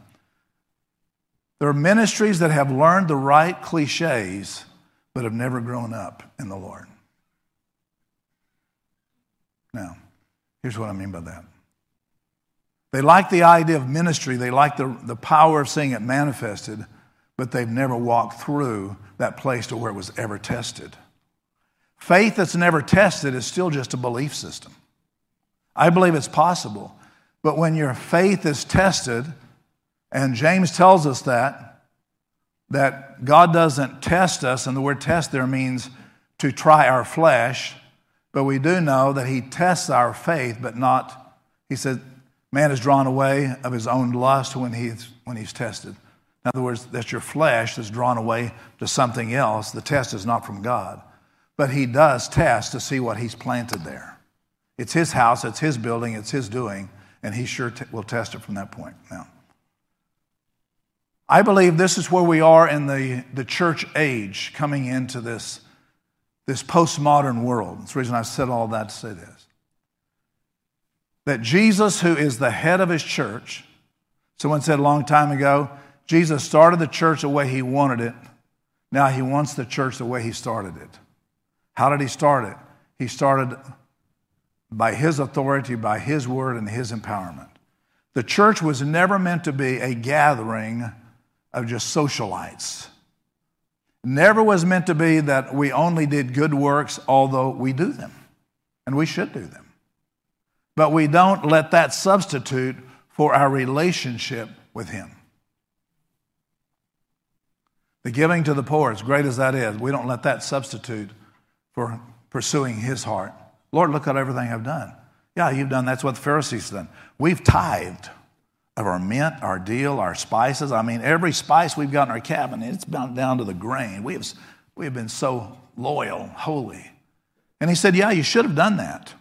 There are ministries that have learned the right cliches, but have never grown up in the Lord. Now, here's what I mean by that. They like the idea of ministry, they like the, the power of seeing it manifested, but they've never walked through that place to where it was ever tested. Faith that's never tested is still just a belief system. I believe it's possible. But when your faith is tested, and James tells us that, that God doesn't test us, and the word test there means to try our flesh, but we do know that He tests our faith, but not, He said, man is drawn away of his own lust when he's, when he's tested. In other words, that your flesh is drawn away to something else. The test is not from God. But He does test to see what He's planted there. It's His house, it's His building, it's His doing and he sure t- will test it from that point. Now, I believe this is where we are in the, the church age coming into this, this postmodern world. That's the reason I said all that to say this. That Jesus, who is the head of his church, someone said a long time ago, Jesus started the church the way he wanted it. Now he wants the church the way he started it. How did he start it? He started by His authority, by His word, and His empowerment. The church was never meant to be a gathering of just socialites. Never was meant to be that we only did good works, although we do them, and we should do them. But we don't let that substitute for our relationship with Him. The giving to the poor, as great as that is, we don't let that substitute for pursuing His heart. Lord, look at everything I've done. Yeah, you've done. That's what the Pharisees done. We've tithed of our mint, our deal, our spices. I mean, every spice we've got in our cabinet, it's down, down to the grain. We have, we have been so loyal, holy. And he said, Yeah, you should have done that.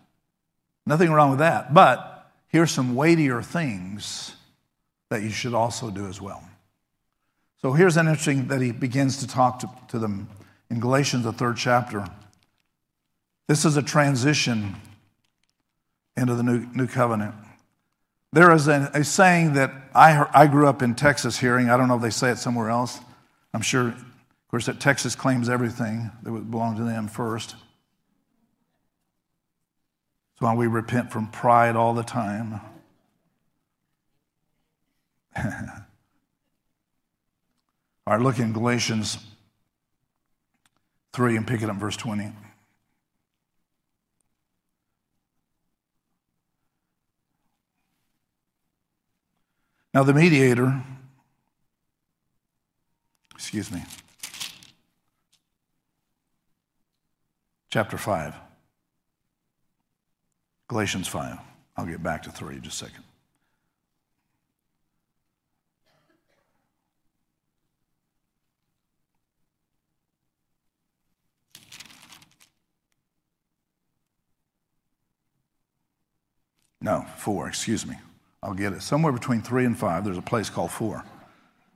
Nothing wrong with that. But here's some weightier things that you should also do as well. So here's an interesting that he begins to talk to, to them in Galatians, the third chapter. This is a transition into the new, new covenant. There is a, a saying that I, I grew up in Texas hearing. I don't know if they say it somewhere else. I'm sure, of course, that Texas claims everything that would belong to them first. That's why we repent from pride all the time. all right, look in Galatians 3 and pick it up verse 20. Now, the mediator, excuse me, chapter 5, Galatians 5. I'll get back to 3 in just a second. No, 4, excuse me. I'll get it. Somewhere between three and five, there's a place called four.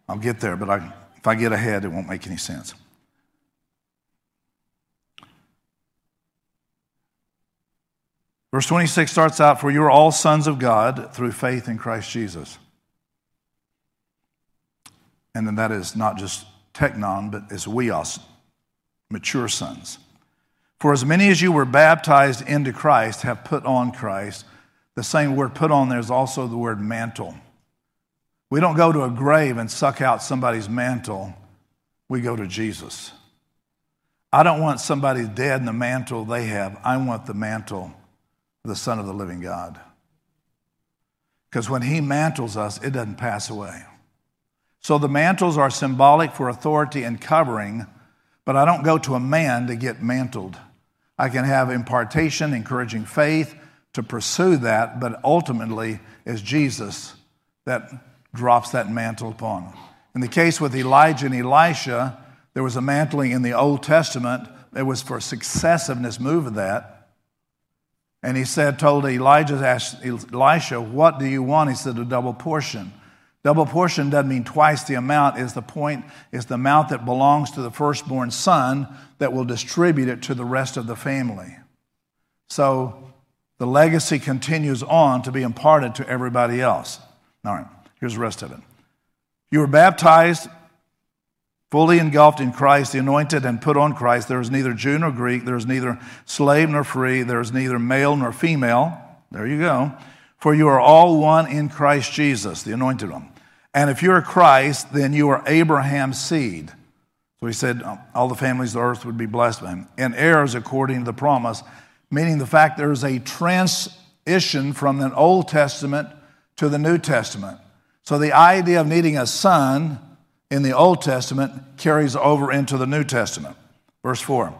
I'll get there, but I, if I get ahead, it won't make any sense. Verse 26 starts out For you are all sons of God through faith in Christ Jesus. And then that is not just teknon, but it's huios, mature sons. For as many as you were baptized into Christ have put on Christ. The same word put on there is also the word mantle. We don't go to a grave and suck out somebody's mantle, we go to Jesus. I don't want somebody dead in the mantle they have. I want the mantle of the Son of the living God. Because when He mantles us, it doesn't pass away. So the mantles are symbolic for authority and covering, but I don't go to a man to get mantled. I can have impartation, encouraging faith, to pursue that, but ultimately it's Jesus that drops that mantle upon. In the case with Elijah and Elisha, there was a mantling in the Old Testament. It was for successiveness move of that. And he said, told Elijah, asked Elisha, what do you want? He said, a double portion. Double portion doesn't mean twice the amount, is the point, is the amount that belongs to the firstborn son that will distribute it to the rest of the family. So the legacy continues on to be imparted to everybody else. All right, here's the rest of it. You were baptized, fully engulfed in Christ, the anointed, and put on Christ. There is neither Jew nor Greek, there is neither slave nor free, there is neither male nor female. There you go. For you are all one in Christ Jesus, the anointed one. And if you're Christ, then you are Abraham's seed. So he said all the families of the earth would be blessed by him. And heirs according to the promise, meaning the fact there is a transition from the Old Testament to the New Testament. So the idea of needing a son in the Old Testament carries over into the New Testament. Verse 4,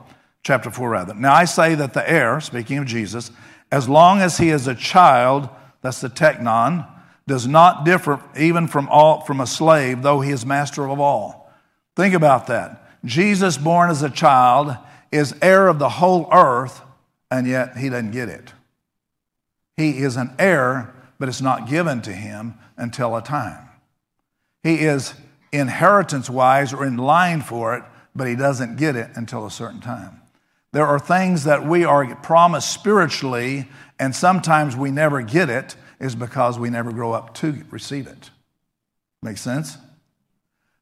chapter 4, rather. Now I say that the heir, speaking of Jesus, as long as he is a child, that's the teknon, does not differ even from, all, from a slave, though he is master of all. Think about that. Jesus, born as a child, is heir of the whole earth, and yet he doesn't get it. He is an heir, but it's not given to him until a time. He is inheritance wise or in line for it, but he doesn't get it until a certain time. There are things that we are promised spiritually, and sometimes we never get it, is because we never grow up to receive it. Make sense?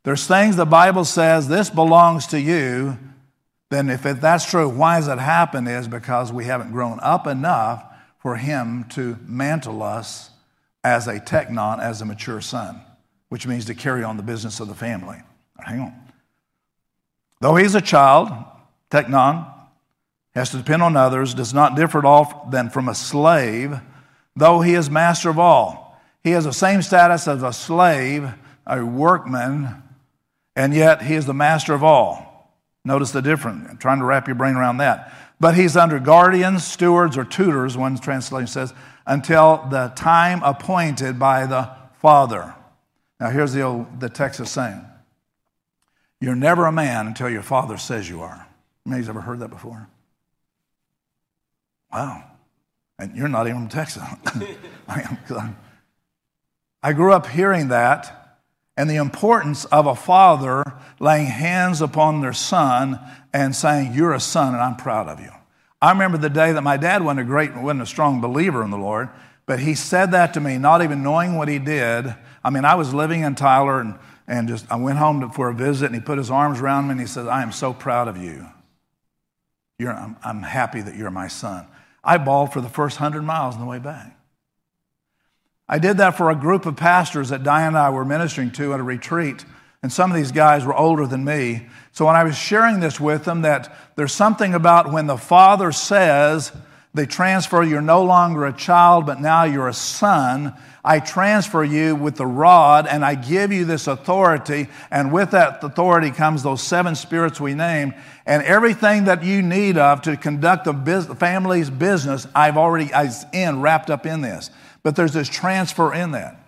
There's things the Bible says this belongs to you. Then, if that's true, why does it happen? Is because we haven't grown up enough for Him to mantle us as a teknon, as a mature son, which means to carry on the business of the family. Hang on. Though he's a child, teknon, has to depend on others, does not differ at all than from a slave, though he is master of all. He has the same status as a slave, a workman, and yet he is the master of all. Notice the difference. I'm trying to wrap your brain around that. But he's under guardians, stewards, or tutors, one translation says, until the time appointed by the Father. Now, here's the, old, the Texas saying You're never a man until your father says you are. Anybody's ever heard that before? Wow. And you're not even from Texas. I grew up hearing that and the importance of a father laying hands upon their son and saying, You're a son and I'm proud of you. I remember the day that my dad wasn't a great, wasn't a strong believer in the Lord, but he said that to me, not even knowing what he did. I mean, I was living in Tyler and, and just, I went home to, for a visit and he put his arms around me and he said, I am so proud of you. You're, I'm, I'm happy that you're my son. I bawled for the first hundred miles on the way back. I did that for a group of pastors that Diane and I were ministering to at a retreat and some of these guys were older than me. So when I was sharing this with them, that there's something about when the father says, they transfer, you're no longer a child, but now you're a son. I transfer you with the rod and I give you this authority. And with that authority comes those seven spirits we named. And everything that you need of to conduct the family's business, I've already, I in, wrapped up in this. But there's this transfer in that.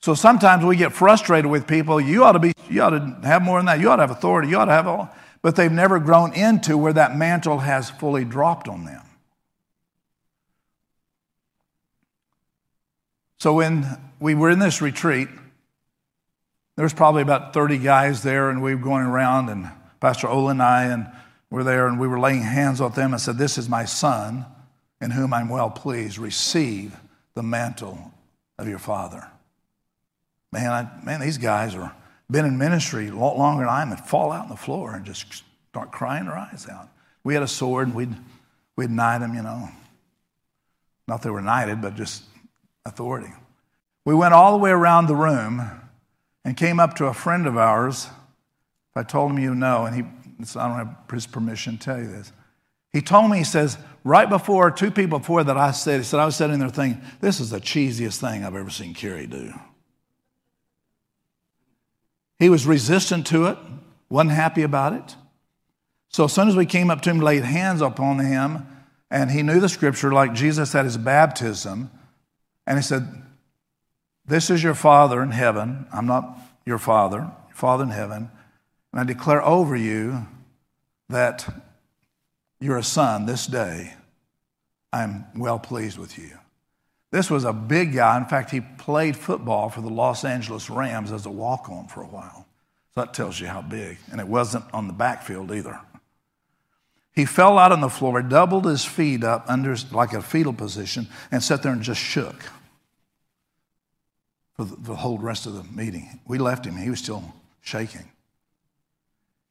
So sometimes we get frustrated with people. You ought to be, you ought to have more than that. You ought to have authority. You ought to have all. But they've never grown into where that mantle has fully dropped on them. So when we were in this retreat, there was probably about 30 guys there, and we were going around, and Pastor Ola and I and were there, and we were laying hands on them and said, This is my son, in whom I'm well pleased. Receive the mantle of your father. Man, I, man, these guys are been in ministry a lot longer than I am and fall out on the floor and just start crying their eyes out. We had a sword and we'd, we'd knight them, you know. Not that were knighted, but just authority. We went all the way around the room and came up to a friend of ours. I told him you know, and he, I don't have his permission to tell you this. He told me, he says, right before, two people before that I said, he said, I was sitting there thinking, this is the cheesiest thing I've ever seen Kerry do. He was resistant to it, wasn't happy about it. So as soon as we came up to him, laid hands upon him, and he knew the scripture like Jesus at his baptism, and he said, This is your Father in heaven. I'm not your Father, your Father in heaven. And I declare over you that you're a son this day. I'm well pleased with you. This was a big guy. In fact, he played football for the Los Angeles Rams as a walk on for a while. So that tells you how big. And it wasn't on the backfield either. He fell out on the floor, doubled his feet up under like a fetal position, and sat there and just shook for the, the whole rest of the meeting. We left him, he was still shaking.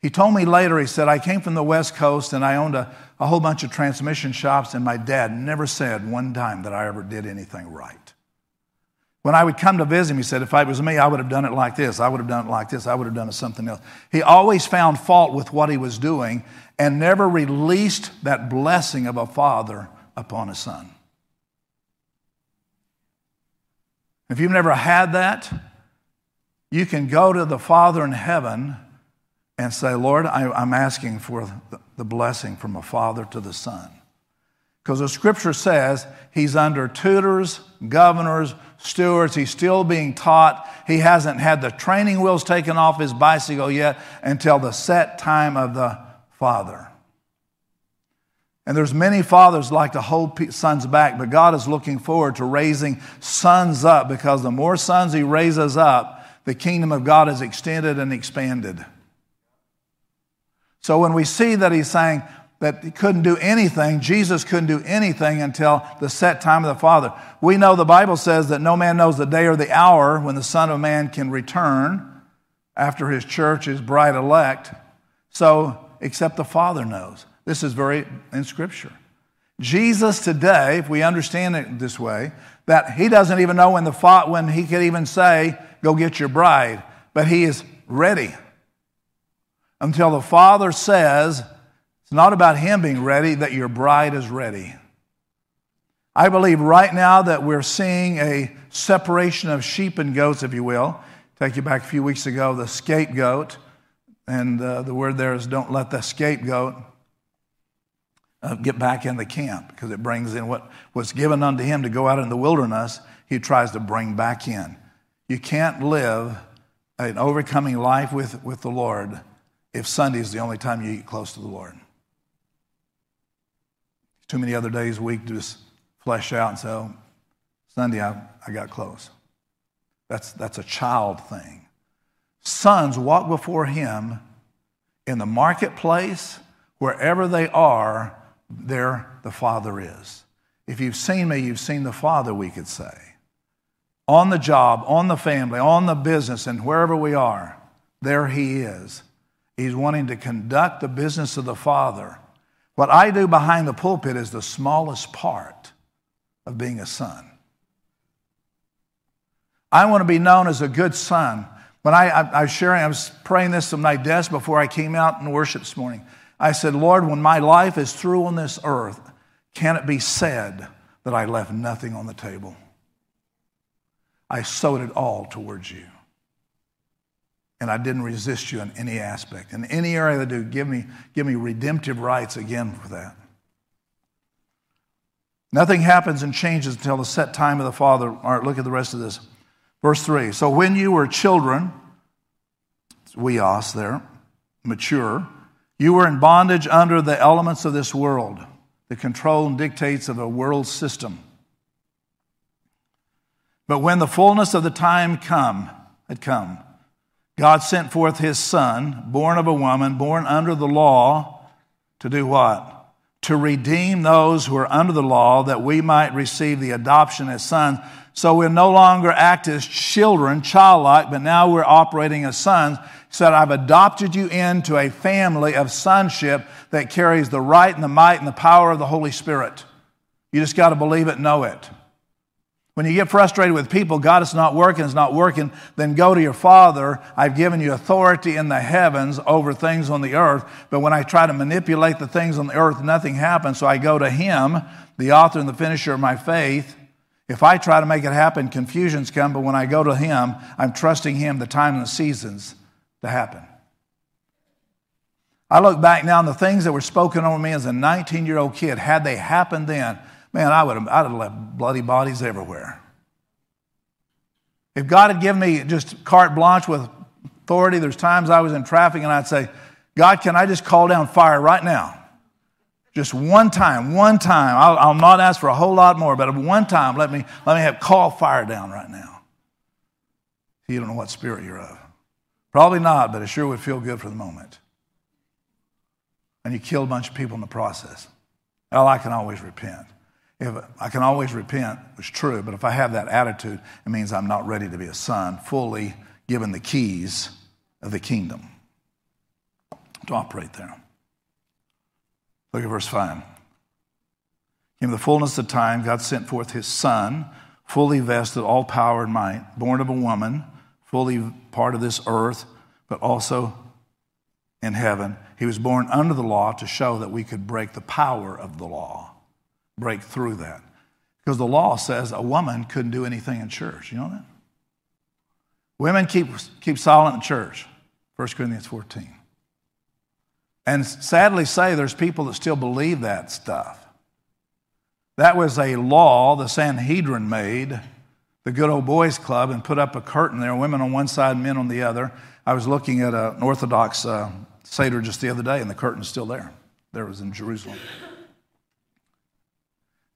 He told me later, he said, I came from the West Coast and I owned a, a whole bunch of transmission shops, and my dad never said one time that I ever did anything right. When I would come to visit him, he said, if it was me, I would have done it like this. I would have done it like this. I would have done it something else. He always found fault with what he was doing and never released that blessing of a father upon a son. If you've never had that, you can go to the Father in heaven and say, Lord, I, am asking for the blessing from a father to the son. Because the scripture says he's under tutors, governors, stewards. He's still being taught. He hasn't had the training wheels taken off his bicycle yet until the set time of the father. And there's many fathers like to hold sons back, but God is looking forward to raising sons up because the more sons he raises up, the kingdom of God is extended and expanded. So when we see that he's saying that he couldn't do anything, Jesus couldn't do anything until the set time of the Father. We know the Bible says that no man knows the day or the hour when the Son of Man can return after his church is bride elect. So, except the Father knows. This is very in Scripture. Jesus today, if we understand it this way, that he doesn't even know when the when he could even say, "Go get your bride," but he is ready until the Father says, "It's not about him being ready; that your bride is ready." I believe right now that we're seeing a separation of sheep and goats, if you will. Take you back a few weeks ago, the scapegoat, and uh, the word there is, "Don't let the scapegoat." uh, get back in the camp because it brings in what was given unto him to go out in the wilderness, he tries to bring back in. You can't live an overcoming life with, with the Lord if Sunday is the only time you get close to the Lord. Too many other days a week to just flesh out and say, oh, Sunday I, I got close. That's, that's a child thing. Sons walk before him in the marketplace, wherever they are, there the Father is. If you've seen me, you've seen the Father, we could say. On the job, on the family, on the business, and wherever we are, there He is. He's wanting to conduct the business of the Father. What I do behind the pulpit is the smallest part of being a son. I want to be known as a good son. When I, I, I was sharing, I was praying this on my desk before I came out and worship this morning. I said, Lord, when my life is through on this earth, can it be said that I left nothing on the table? I sowed it all towards you. And I didn't resist you in any aspect. In any area that do, give me, give me redemptive rights again for that. Nothing happens and changes until the set time of the Father. All right, look at the rest of this. Verse 3. So when you were children, we huios there, mature, you were in bondage under the elements of this world, the control and dictates of a world system. But when the fullness of the time come, had come, God sent forth his son, born of a woman, born under the law, to do what? To redeem those who are under the law, that we might receive the adoption as sons. So we no longer act as children, childlike, but now we're operating as sons said, I've adopted you into a family of sonship that carries the right and the might and the power of the Holy Spirit. You just got to believe it know it. When you get frustrated with people, God is not working, it's not working, then go to your Father. I've given you authority in the heavens over things on the earth. But when I try to manipulate the things on the earth, nothing happens. So I go to Him, the author and the finisher of my faith. If I try to make it happen, confusions come. But when I go to Him, I'm trusting Him, the time and the seasons to happen. I look back now and the things that were spoken over me as a 19 year old kid, had they happened then, man, I would have, I'd have left bloody bodies everywhere. If God had given me just carte blanche with authority, there's times I was in traffic and I'd say, God, can I just call down fire right now? Just one time, one time. I'll, I'll not ask for a whole lot more, but one time, let me, let me have call fire down right now. You don't know what spirit you're of. Probably not, but it sure would feel good for the moment. And you kill a bunch of people in the process. Well, I can always repent. If I can always repent, it's true, but if I have that attitude, it means I'm not ready to be a son, fully given the keys of the kingdom to operate there. Look at verse 5. In the fullness of time, God sent forth his son fully vested, all power and might, born of a woman, fully part of this earth, but also in heaven. He was born under the law to show that we could break the power of the law, break through that. Because the law says a woman couldn't do anything in church. You know that? Women keep, keep silent in church. 1 Corinthians 14. And sadly say there's people that still believe that stuff. That was a law the Sanhedrin made, the good old boys club, and put up a curtain there, women on one side, men on the other. I was looking at an Orthodox uh, Seder just the other day, and the curtain's still there. There was in Jerusalem.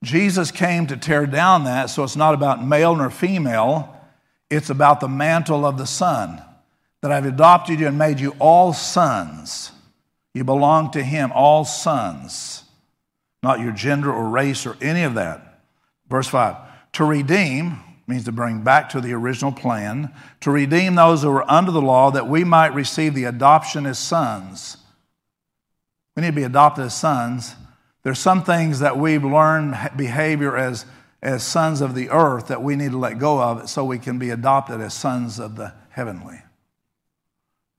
Jesus came to tear down that, so it's not about male nor female, it's about the mantle of the Son. That I've adopted you and made you all sons. You belong to Him, all sons not your gender or race or any of that. Verse 5 To redeem means to bring back to the original plan, to redeem those who were under the law that we might receive the adoption as sons. We need to be adopted as sons. There's some things that we've learned behavior as, as sons of the earth that we need to let go of so we can be adopted as sons of the heavenly.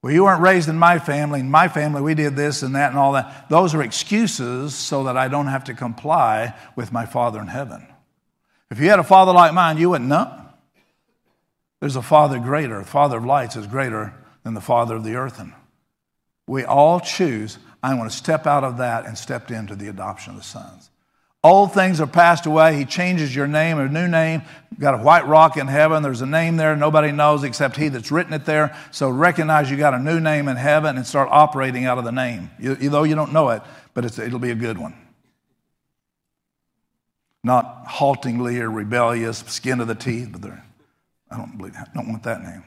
Well, you weren't raised in my family. In my family, we did this and that and all that. Those are excuses so that I don't have to comply with my Father in heaven. If you had a father like mine, you wouldn't know. There's a father greater. The father of lights is greater than the father of the earthen. We all choose, I want to step out of that and step into the adoption of the sons. Old things are passed away. He changes your name, a new name. got a white rock in heaven. There's a name there nobody knows except he that's written it there. So recognize you got a new name in heaven and start operating out of the name. You, though you don't know it, but it'll be a good one. Not haltingly or rebellious, skin of the teeth, but I don't believe, I don't want that name.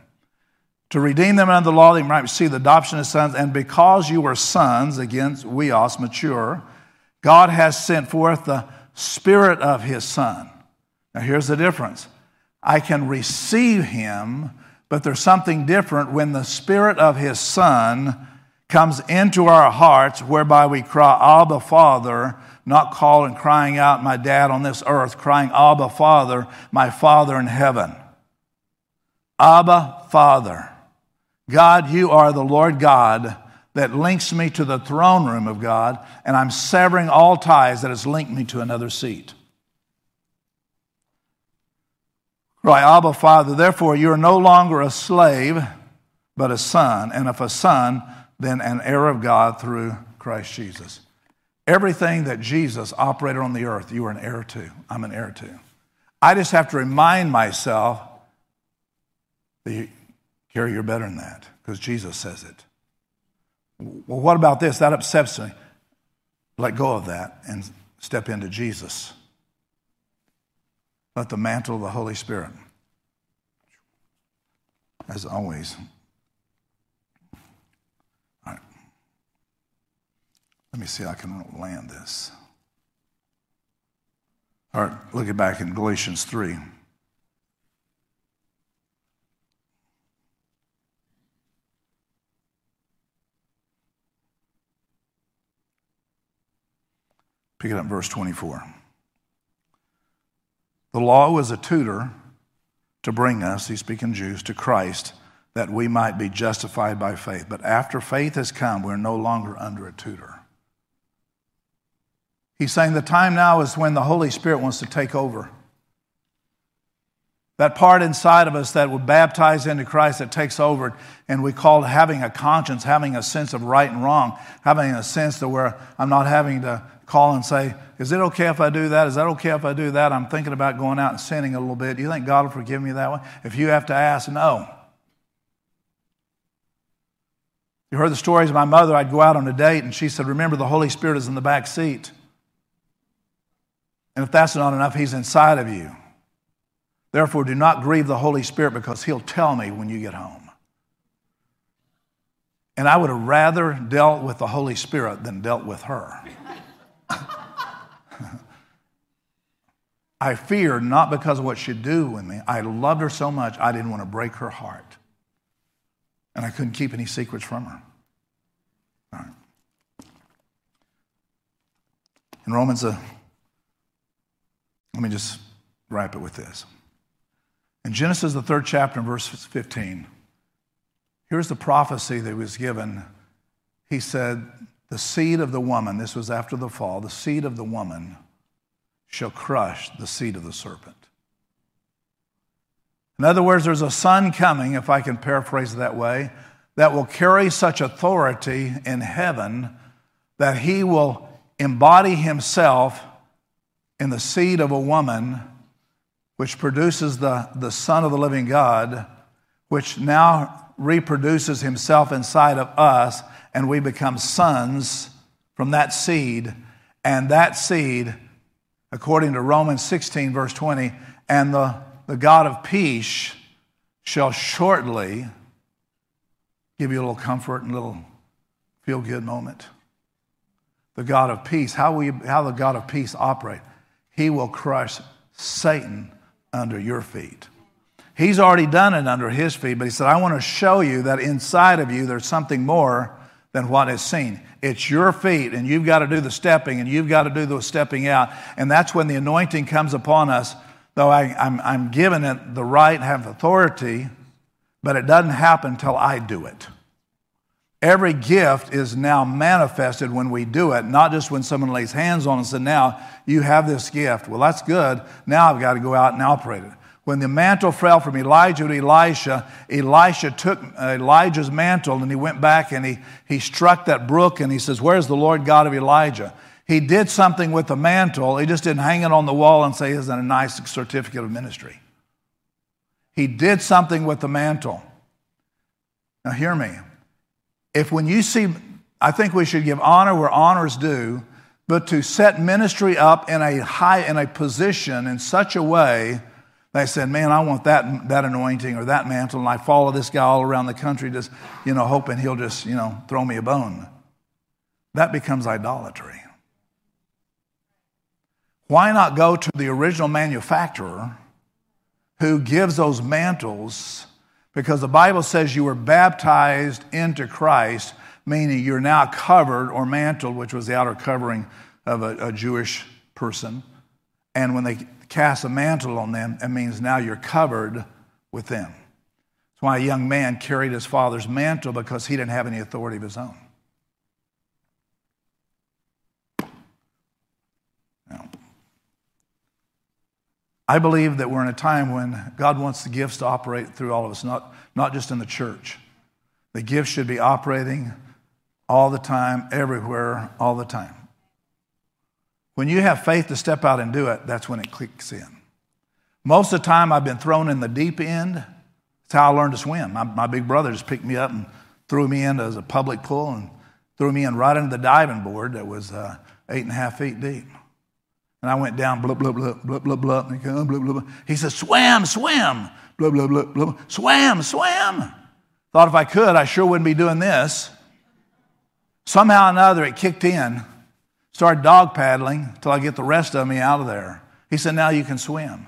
To redeem them under the law, they might receive the adoption of sons. And because you were sons, again, huios, mature, God has sent forth the Spirit of His Son. Now, here's the difference I can receive Him, but there's something different when the Spirit of His Son comes into our hearts, whereby we cry, Abba, Father, not calling, crying out, my dad on this earth, crying, Abba, Father, my Father in heaven. Abba, Father. God, you are the Lord God that links me to the throne room of God, and I'm severing all ties that has linked me to another seat. Cry, Abba, Father, therefore you are no longer a slave, but a son, and if a son, then an heir of God through Christ Jesus. Everything that Jesus operated on the earth, you are an heir to. I'm an heir to. I just have to remind myself that Carrie, you're better than that, because Jesus says it. Well, what about this? That upsets me. Let go of that and step into Jesus. Let the mantle of the Holy Spirit, as always. All right. Let me see if I can land this. All right, looking back in Galatians 3. Pick it up verse 24. The law was a tutor to bring us, he's speaking Jews, to Christ that we might be justified by faith. But after faith has come, we're no longer under a tutor. He's saying the time now is when the Holy Spirit wants to take over. That part inside of us that would baptize into Christ that takes over, and we call having a conscience, having a sense of right and wrong, having a sense to where I'm not having to call and say, Is it okay if I do that? Is that okay if I do that? I'm thinking about going out and sinning a little bit. Do you think God will forgive me that way? If you have to ask, no. You heard the stories of my mother. I'd go out on a date and she said, Remember, the Holy Spirit is in the back seat. And if that's not enough, He's inside of you. Therefore, do not grieve the Holy Spirit because He'll tell me when you get home. And I would have rather dealt with the Holy Spirit than dealt with her. I feared not because of what she'd do with me. I loved her so much, I didn't want to break her heart. And I couldn't keep any secrets from her. All right. In Romans, uh, let me just wrap it with this. In Genesis, the third chapter, verse 15, here's the prophecy that was given. He said, The seed of the woman, this was after the fall, the seed of the woman shall crush the seed of the serpent. In other words, there's a son coming, if I can paraphrase it that way, that will carry such authority in heaven that he will embody himself in the seed of a woman, which produces the, the Son of the living God, which now reproduces himself inside of us, and we become sons from that seed. And that seed, according to Romans 16, verse 20, and the, the God of peace shall shortly give you a little comfort and a little feel good moment. The God of peace, how, we, how the God of peace operate? He will crush Satan under your feet. He's already done it under his feet, but he said, I want to show you that inside of you there's something more than what is seen. It's your feet, and you've got to do the stepping, and you've got to do the stepping out. And that's when the anointing comes upon us. Though I, am I'm, I'm given it the right, have authority, but it doesn't happen until I do it. Every gift is now manifested when we do it, not just when someone lays hands on us and now you have this gift. Well, that's good. Now I've got to go out and operate it. When the mantle fell from Elijah to Elisha, Elisha took uh, Elijah's mantle and he went back and he, he struck that brook and he says, Where's the Lord God of Elijah? He did something with the mantle. He just didn't hang it on the wall and say, Isn't a nice certificate of ministry? He did something with the mantle. Now, hear me. If when you see, I think we should give honor where honor is due, but to set ministry up in a high, in a position in such a way, they said, man, I want that, that anointing or that mantle, and I follow this guy all around the country just, you know, hoping he'll just, you know, throw me a bone. That becomes idolatry. Why not go to the original manufacturer who gives those mantles because the Bible says you were baptized into Christ, meaning you're now covered or mantled, which was the outer covering of a, a Jewish person. And when they cast a mantle on them, it means now you're covered with them. That's why a young man carried his father's mantle because he didn't have any authority of his own. Now, I believe that we're in a time when God wants the gifts to operate through all of us, not, not just in the church. The gifts should be operating all the time, everywhere, all the time. When you have faith to step out and do it, that's when it clicks in. Most of the time, I've been thrown in the deep end. That's how I learned to swim. My, my big brother just picked me up and threw me in as a public pool and threw me in right into the diving board that was uh, eight and a half feet deep. And I went down, blah, blah, blah, blah, blah. And he, blah, blah, blah. he said, swim, swim, blah, blah, blah, blah, swim, swim. Thought if I could, I sure wouldn't be doing this. Somehow or another, it kicked in. Started dog paddling until I get the rest of me out of there. He said, now you can swim. I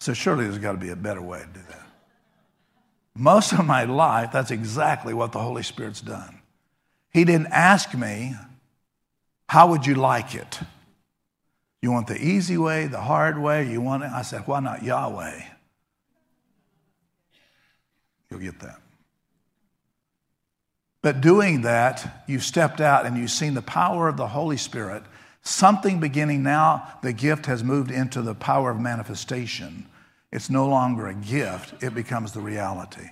said, surely there's got to be a better way to do that. Most of my life, that's exactly what the Holy Spirit's done. He didn't ask me, how would you like it? You want the easy way, the hard way? You want it? I said, why not Yahweh? You'll get that. But doing that, you've stepped out and you've seen the power of the Holy Spirit. Something beginning now, the gift has moved into the power of manifestation. It's no longer a gift, it becomes the reality.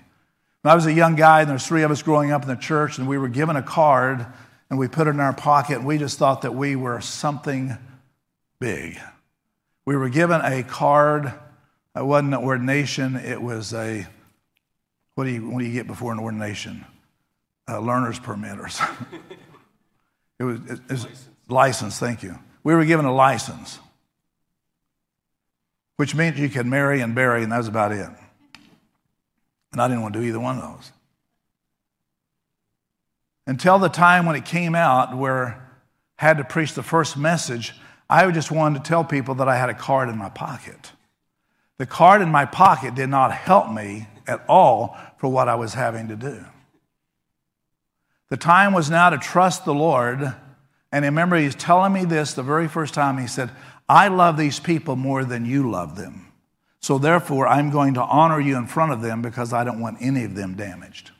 When I was a young guy, and there's three of us growing up in the church, and we were given a card and we put it in our pocket, and we just thought that we were something big. We were given a card. It wasn't an ordination, it was a what do you, what do you get before an ordination? A learner's permit or something. it was, it, it was license. license, thank you. We were given a license, which meant you could marry and bury, and that was about it. And I didn't want to do either one of those. Until the time when it came out where I had to preach the first message I just wanted to tell people that I had a card in my pocket. The card in my pocket did not help me at all for what I was having to do. The time was now to trust the Lord. And I remember, he's telling me this the very first time. He said, I love these people more than you love them. So therefore, I'm going to honor you in front of them because I don't want any of them damaged.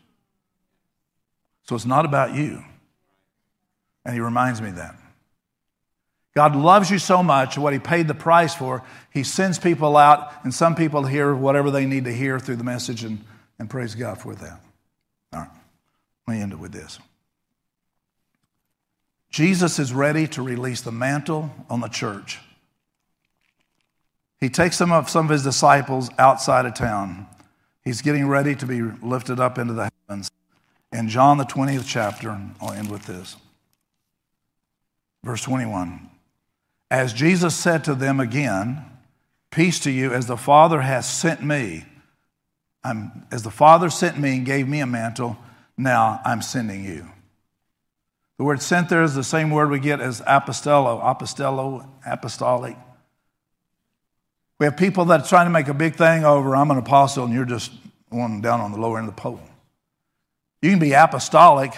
So it's not about you. And he reminds me that. God loves you so much, what he paid the price for, he sends people out, and some people hear whatever they need to hear through the message, and, and praise God for that. Let me end it with this. Jesus is ready to release the mantle on the church. He takes some of some of his disciples outside of town. He's getting ready to be lifted up into the heavens. In John, the 20th chapter, I'll end with this. Verse 21. As Jesus said to them again, Peace to you, as the Father has sent me. I'm, as the Father sent me and gave me a mantle, now I'm sending you. The word sent there is the same word we get as apostello, apostello, apostolic. We have people that are trying to make a big thing over, I'm an apostle, and you're just one down on the lower end of the pole. You can be apostolic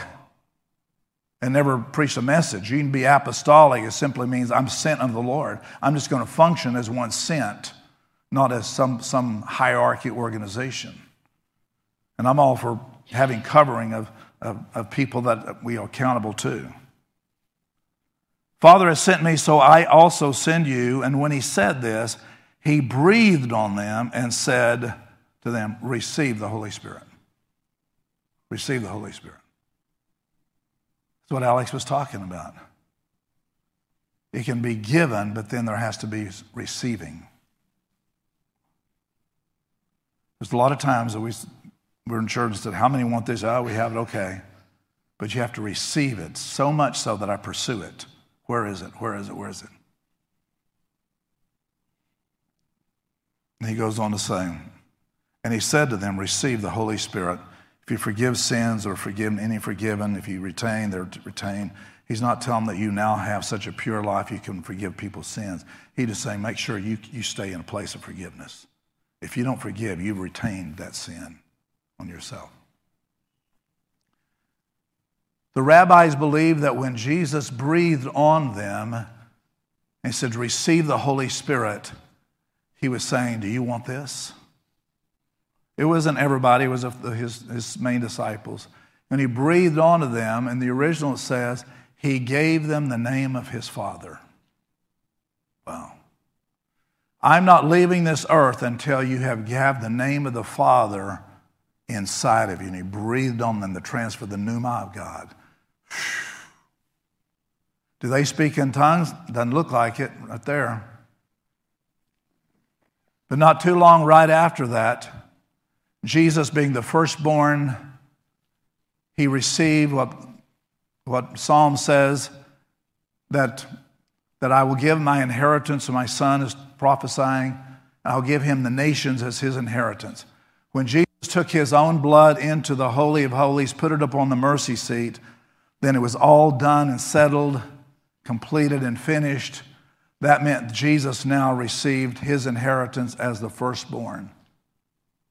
and never preach a message. You can be apostolic. It simply means I'm sent of the Lord. I'm just going to function as one sent, not as some, some hierarchy organization. And I'm all for having covering of, of, of people that we are accountable to. Father has sent me, so I also send you. And when he said this, he breathed on them and said to them, Receive the Holy Spirit. Receive the Holy Spirit. That's what Alex was talking about. It can be given, but then there has to be receiving. There's a lot of times that we, we're in church and said, How many want this? Oh, we have it, okay. But you have to receive it so much so that I pursue it. Where is it? Where is it? Where is it? And he goes on to say, And he said to them, Receive the Holy Spirit. If you forgive sins or forgive any forgiven, if you retain, they're retained. He's not telling that you now have such a pure life you can forgive people's sins. He's just saying, make sure you, you stay in a place of forgiveness. If you don't forgive, you've retained that sin on yourself. The rabbis believe that when Jesus breathed on them and said, Receive the Holy Spirit, he was saying, Do you want this? It wasn't everybody, it was his, his main disciples. And he breathed onto them, and the original says, he gave them the name of his Father. Wow. I'm not leaving this earth until you have, have the name of the Father inside of you. And he breathed on them to transfer the pneuma of God. Do they speak in tongues? Doesn't look like it right there. But not too long right after that, Jesus, being the firstborn, he received what, what Psalm says that, that I will give my inheritance to my son, is prophesying. I'll give him the nations as his inheritance. When Jesus took his own blood into the Holy of Holies, put it upon the mercy seat, then it was all done and settled, completed and finished. That meant Jesus now received his inheritance as the firstborn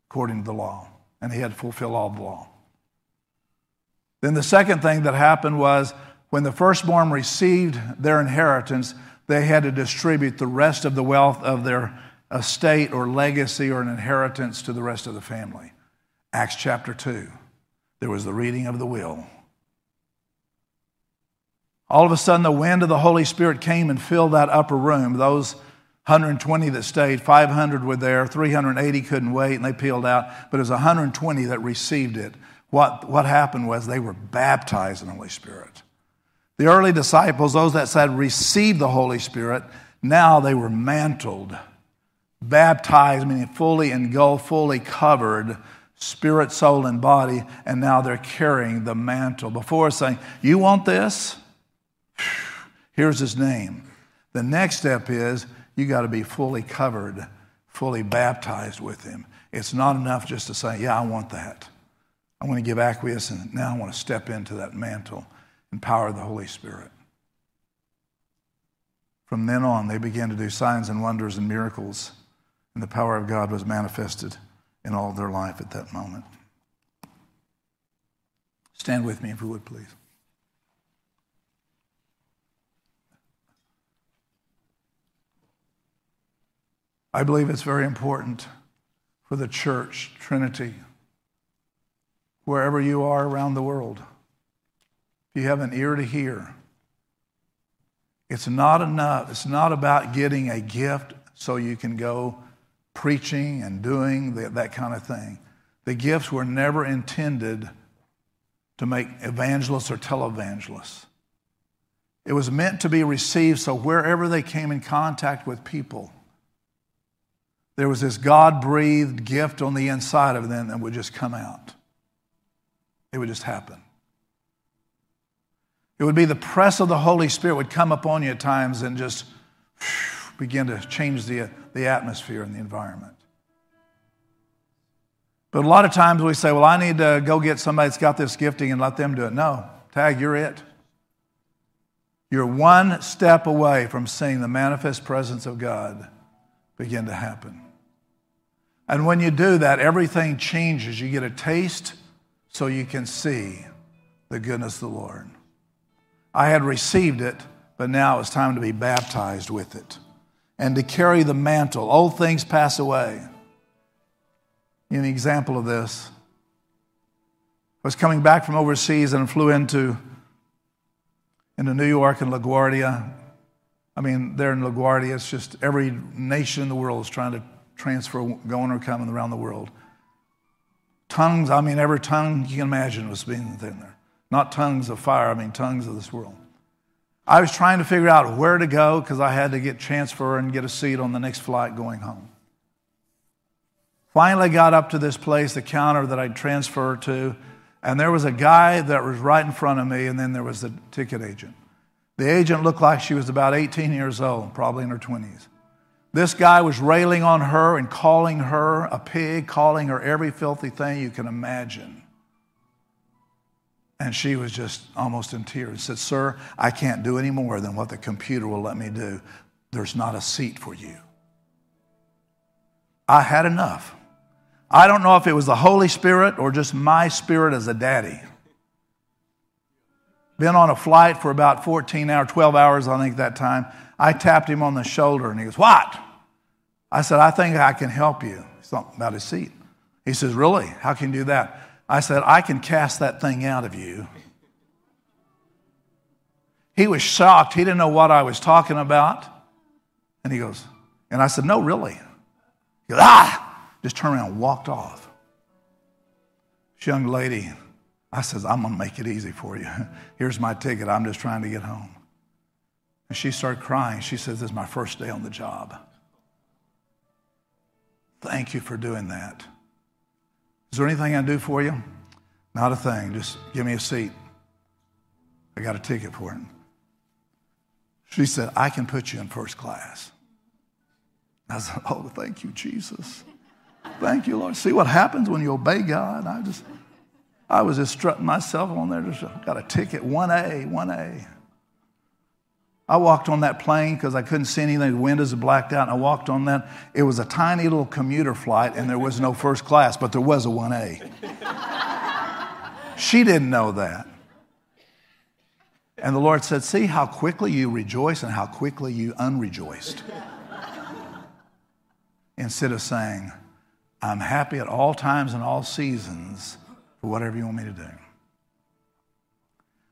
according to the law, and he had to fulfill all the law. Then the second thing that happened was when the firstborn received their inheritance, they had to distribute the rest of the wealth of their estate or legacy or an inheritance to the rest of the family. Acts chapter 2, there was the reading of the will. All of a sudden, the wind of the Holy Spirit came and filled that upper room. Those 120 that stayed, 500 were there, 380 couldn't wait and they peeled out, but it was 120 that received it. What, what happened was they were baptized in the Holy Spirit. The early disciples, those that said received the Holy Spirit, now they were mantled, baptized, meaning fully engulfed, fully covered, spirit, soul, and body, and now they're carrying the mantle. Before saying, You want this? Here's his name. The next step is you got to be fully covered, fully baptized with Him. It's not enough just to say, Yeah, I want that. I want to give acquiescence. Now I want to step into that mantle and power of the Holy Spirit. From then on, they began to do signs and wonders and miracles, and the power of God was manifested in all their life at that moment. Stand with me, if you would, please. I believe it's very important for the church, Trinity, wherever you are around the world. If you have an ear to hear, it's not enough. It's not about getting a gift so you can go preaching and doing the, that kind of thing. The gifts were never intended to make evangelists or televangelists. It was meant to be received so wherever they came in contact with people, there was this God breathed gift on the inside of them that would just come out. It would just happen. It would be the press of the Holy Spirit would come upon you at times and just begin to change the, the atmosphere and the environment. But a lot of times we say, well, I need to go get somebody that's got this gifting and let them do it. No, tag, you're it. You're one step away from seeing the manifest presence of God begin to happen. And when you do that, everything changes. You get a taste so you can see the goodness of the Lord. I had received it, but now it's time to be baptized with it and to carry the mantle. Old things pass away. An example of this. I was coming back from overseas and flew into, into New York and LaGuardia. I mean, there in LaGuardia, it's just every nation in the world is trying to transfer, going or coming around the world. Tongues, I mean, every tongue you can imagine was being there. Not tongues of fire, I mean, tongues of this world. I was trying to figure out where to go because I had to get transfer and get a seat on the next flight going home. Finally, got up to this place, the counter that I'd transfer to, and there was a guy that was right in front of me, and then there was the ticket agent. The agent looked like she was about 18 years old, probably in her 20s. This guy was railing on her and calling her a pig, calling her every filthy thing you can imagine. And she was just almost in tears. And said, Sir, I can't do any more than what the computer will let me do. There's not a seat for you. I had enough. I don't know if it was the Holy Spirit or just my spirit as a daddy. Been on a flight for about 14 hours, 12 hours, I think, that time. I tapped him on the shoulder and he goes, What? I said, I think I can help you. He's talking about his seat. He says, Really? How can you do that? I said, I can cast that thing out of you. He was shocked. He didn't know what I was talking about. And he goes, and I said, No, really. He goes, Ah! Just turned around and walked off. This young lady, I says, I'm going to make it easy for you. Here's my ticket. I'm just trying to get home. And she started crying. She says, This is my first day on the job. Thank you for doing that. Is there anything I can do for you? Not a thing. Just give me a seat. I got a ticket for it. She said, I can put you in first class. I said, Oh, thank you, Jesus. Thank you, Lord. See what happens when you obey God? I just, I was just strutting myself on there. Just got a ticket, 1A, 1A. I walked on that plane because I couldn't see anything. The windows were blacked out, and I walked on that. It was a tiny little commuter flight, and there was no first class, but there was a 1A. she didn't know that. And the Lord said, See how quickly you rejoice and how quickly you unrejoiced. Instead of saying, I'm happy at all times and all seasons for whatever you want me to do.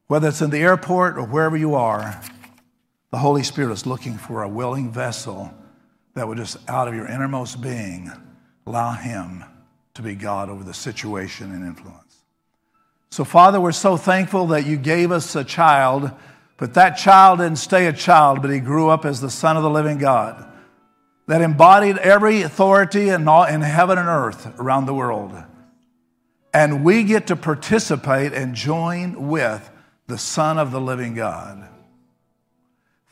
Whether it's in the airport or wherever you are, the Holy Spirit is looking for a willing vessel that would just, out of your innermost being, allow Him to be God over the situation and influence. So, Father, we're so thankful that you gave us a child, but that child didn't stay a child, but he grew up as the Son of the living God that embodied every authority in, all, in heaven and earth around the world. And we get to participate and join with the Son of the living God.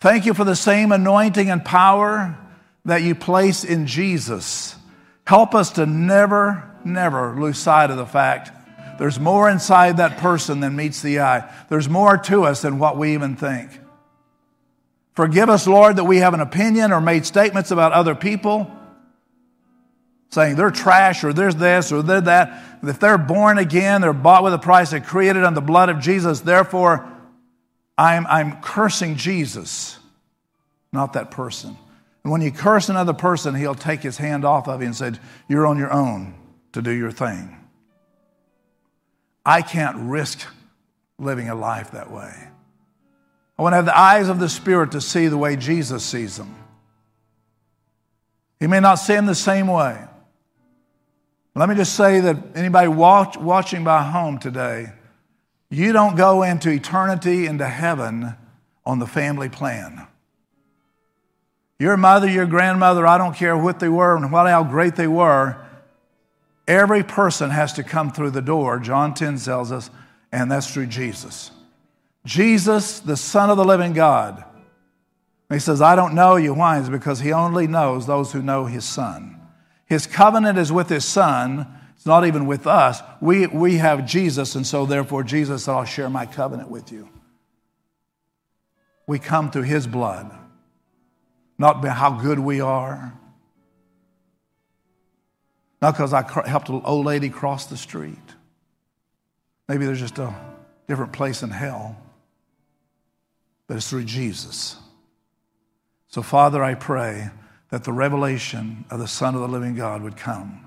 Thank you for the same anointing and power that you place in Jesus. Help us to never, never lose sight of the fact there's more inside that person than meets the eye. There's more to us than what we even think. Forgive us, Lord, that we have an opinion or made statements about other people, saying they're trash or there's this or they're that. If they're born again, they're bought with a price, they're created on the blood of Jesus. Therefore, I'm, I'm cursing Jesus, not that person. And when you curse another person, he'll take his hand off of you and say, You're on your own to do your thing. I can't risk living a life that way. I want to have the eyes of the Spirit to see the way Jesus sees them. He may not see them the same way. Let me just say that anybody watch, watching by home today, you don't go into eternity, into heaven on the family plan. Your mother, your grandmother, I don't care what they were and what, how great they were, every person has to come through the door, John 10 tells us, and that's through Jesus. Jesus, the Son of the living God. he says, I don't know you. Why? It's because he only knows those who know his Son. His covenant is with his Son. It's not even with us. We, we have Jesus, and so therefore Jesus said, I'll share my covenant with you. We come through his blood, not by how good we are, not because I helped an old lady cross the street. Maybe there's just a different place in hell, but it's through Jesus. So, Father, I pray that the revelation of the Son of the living God would come.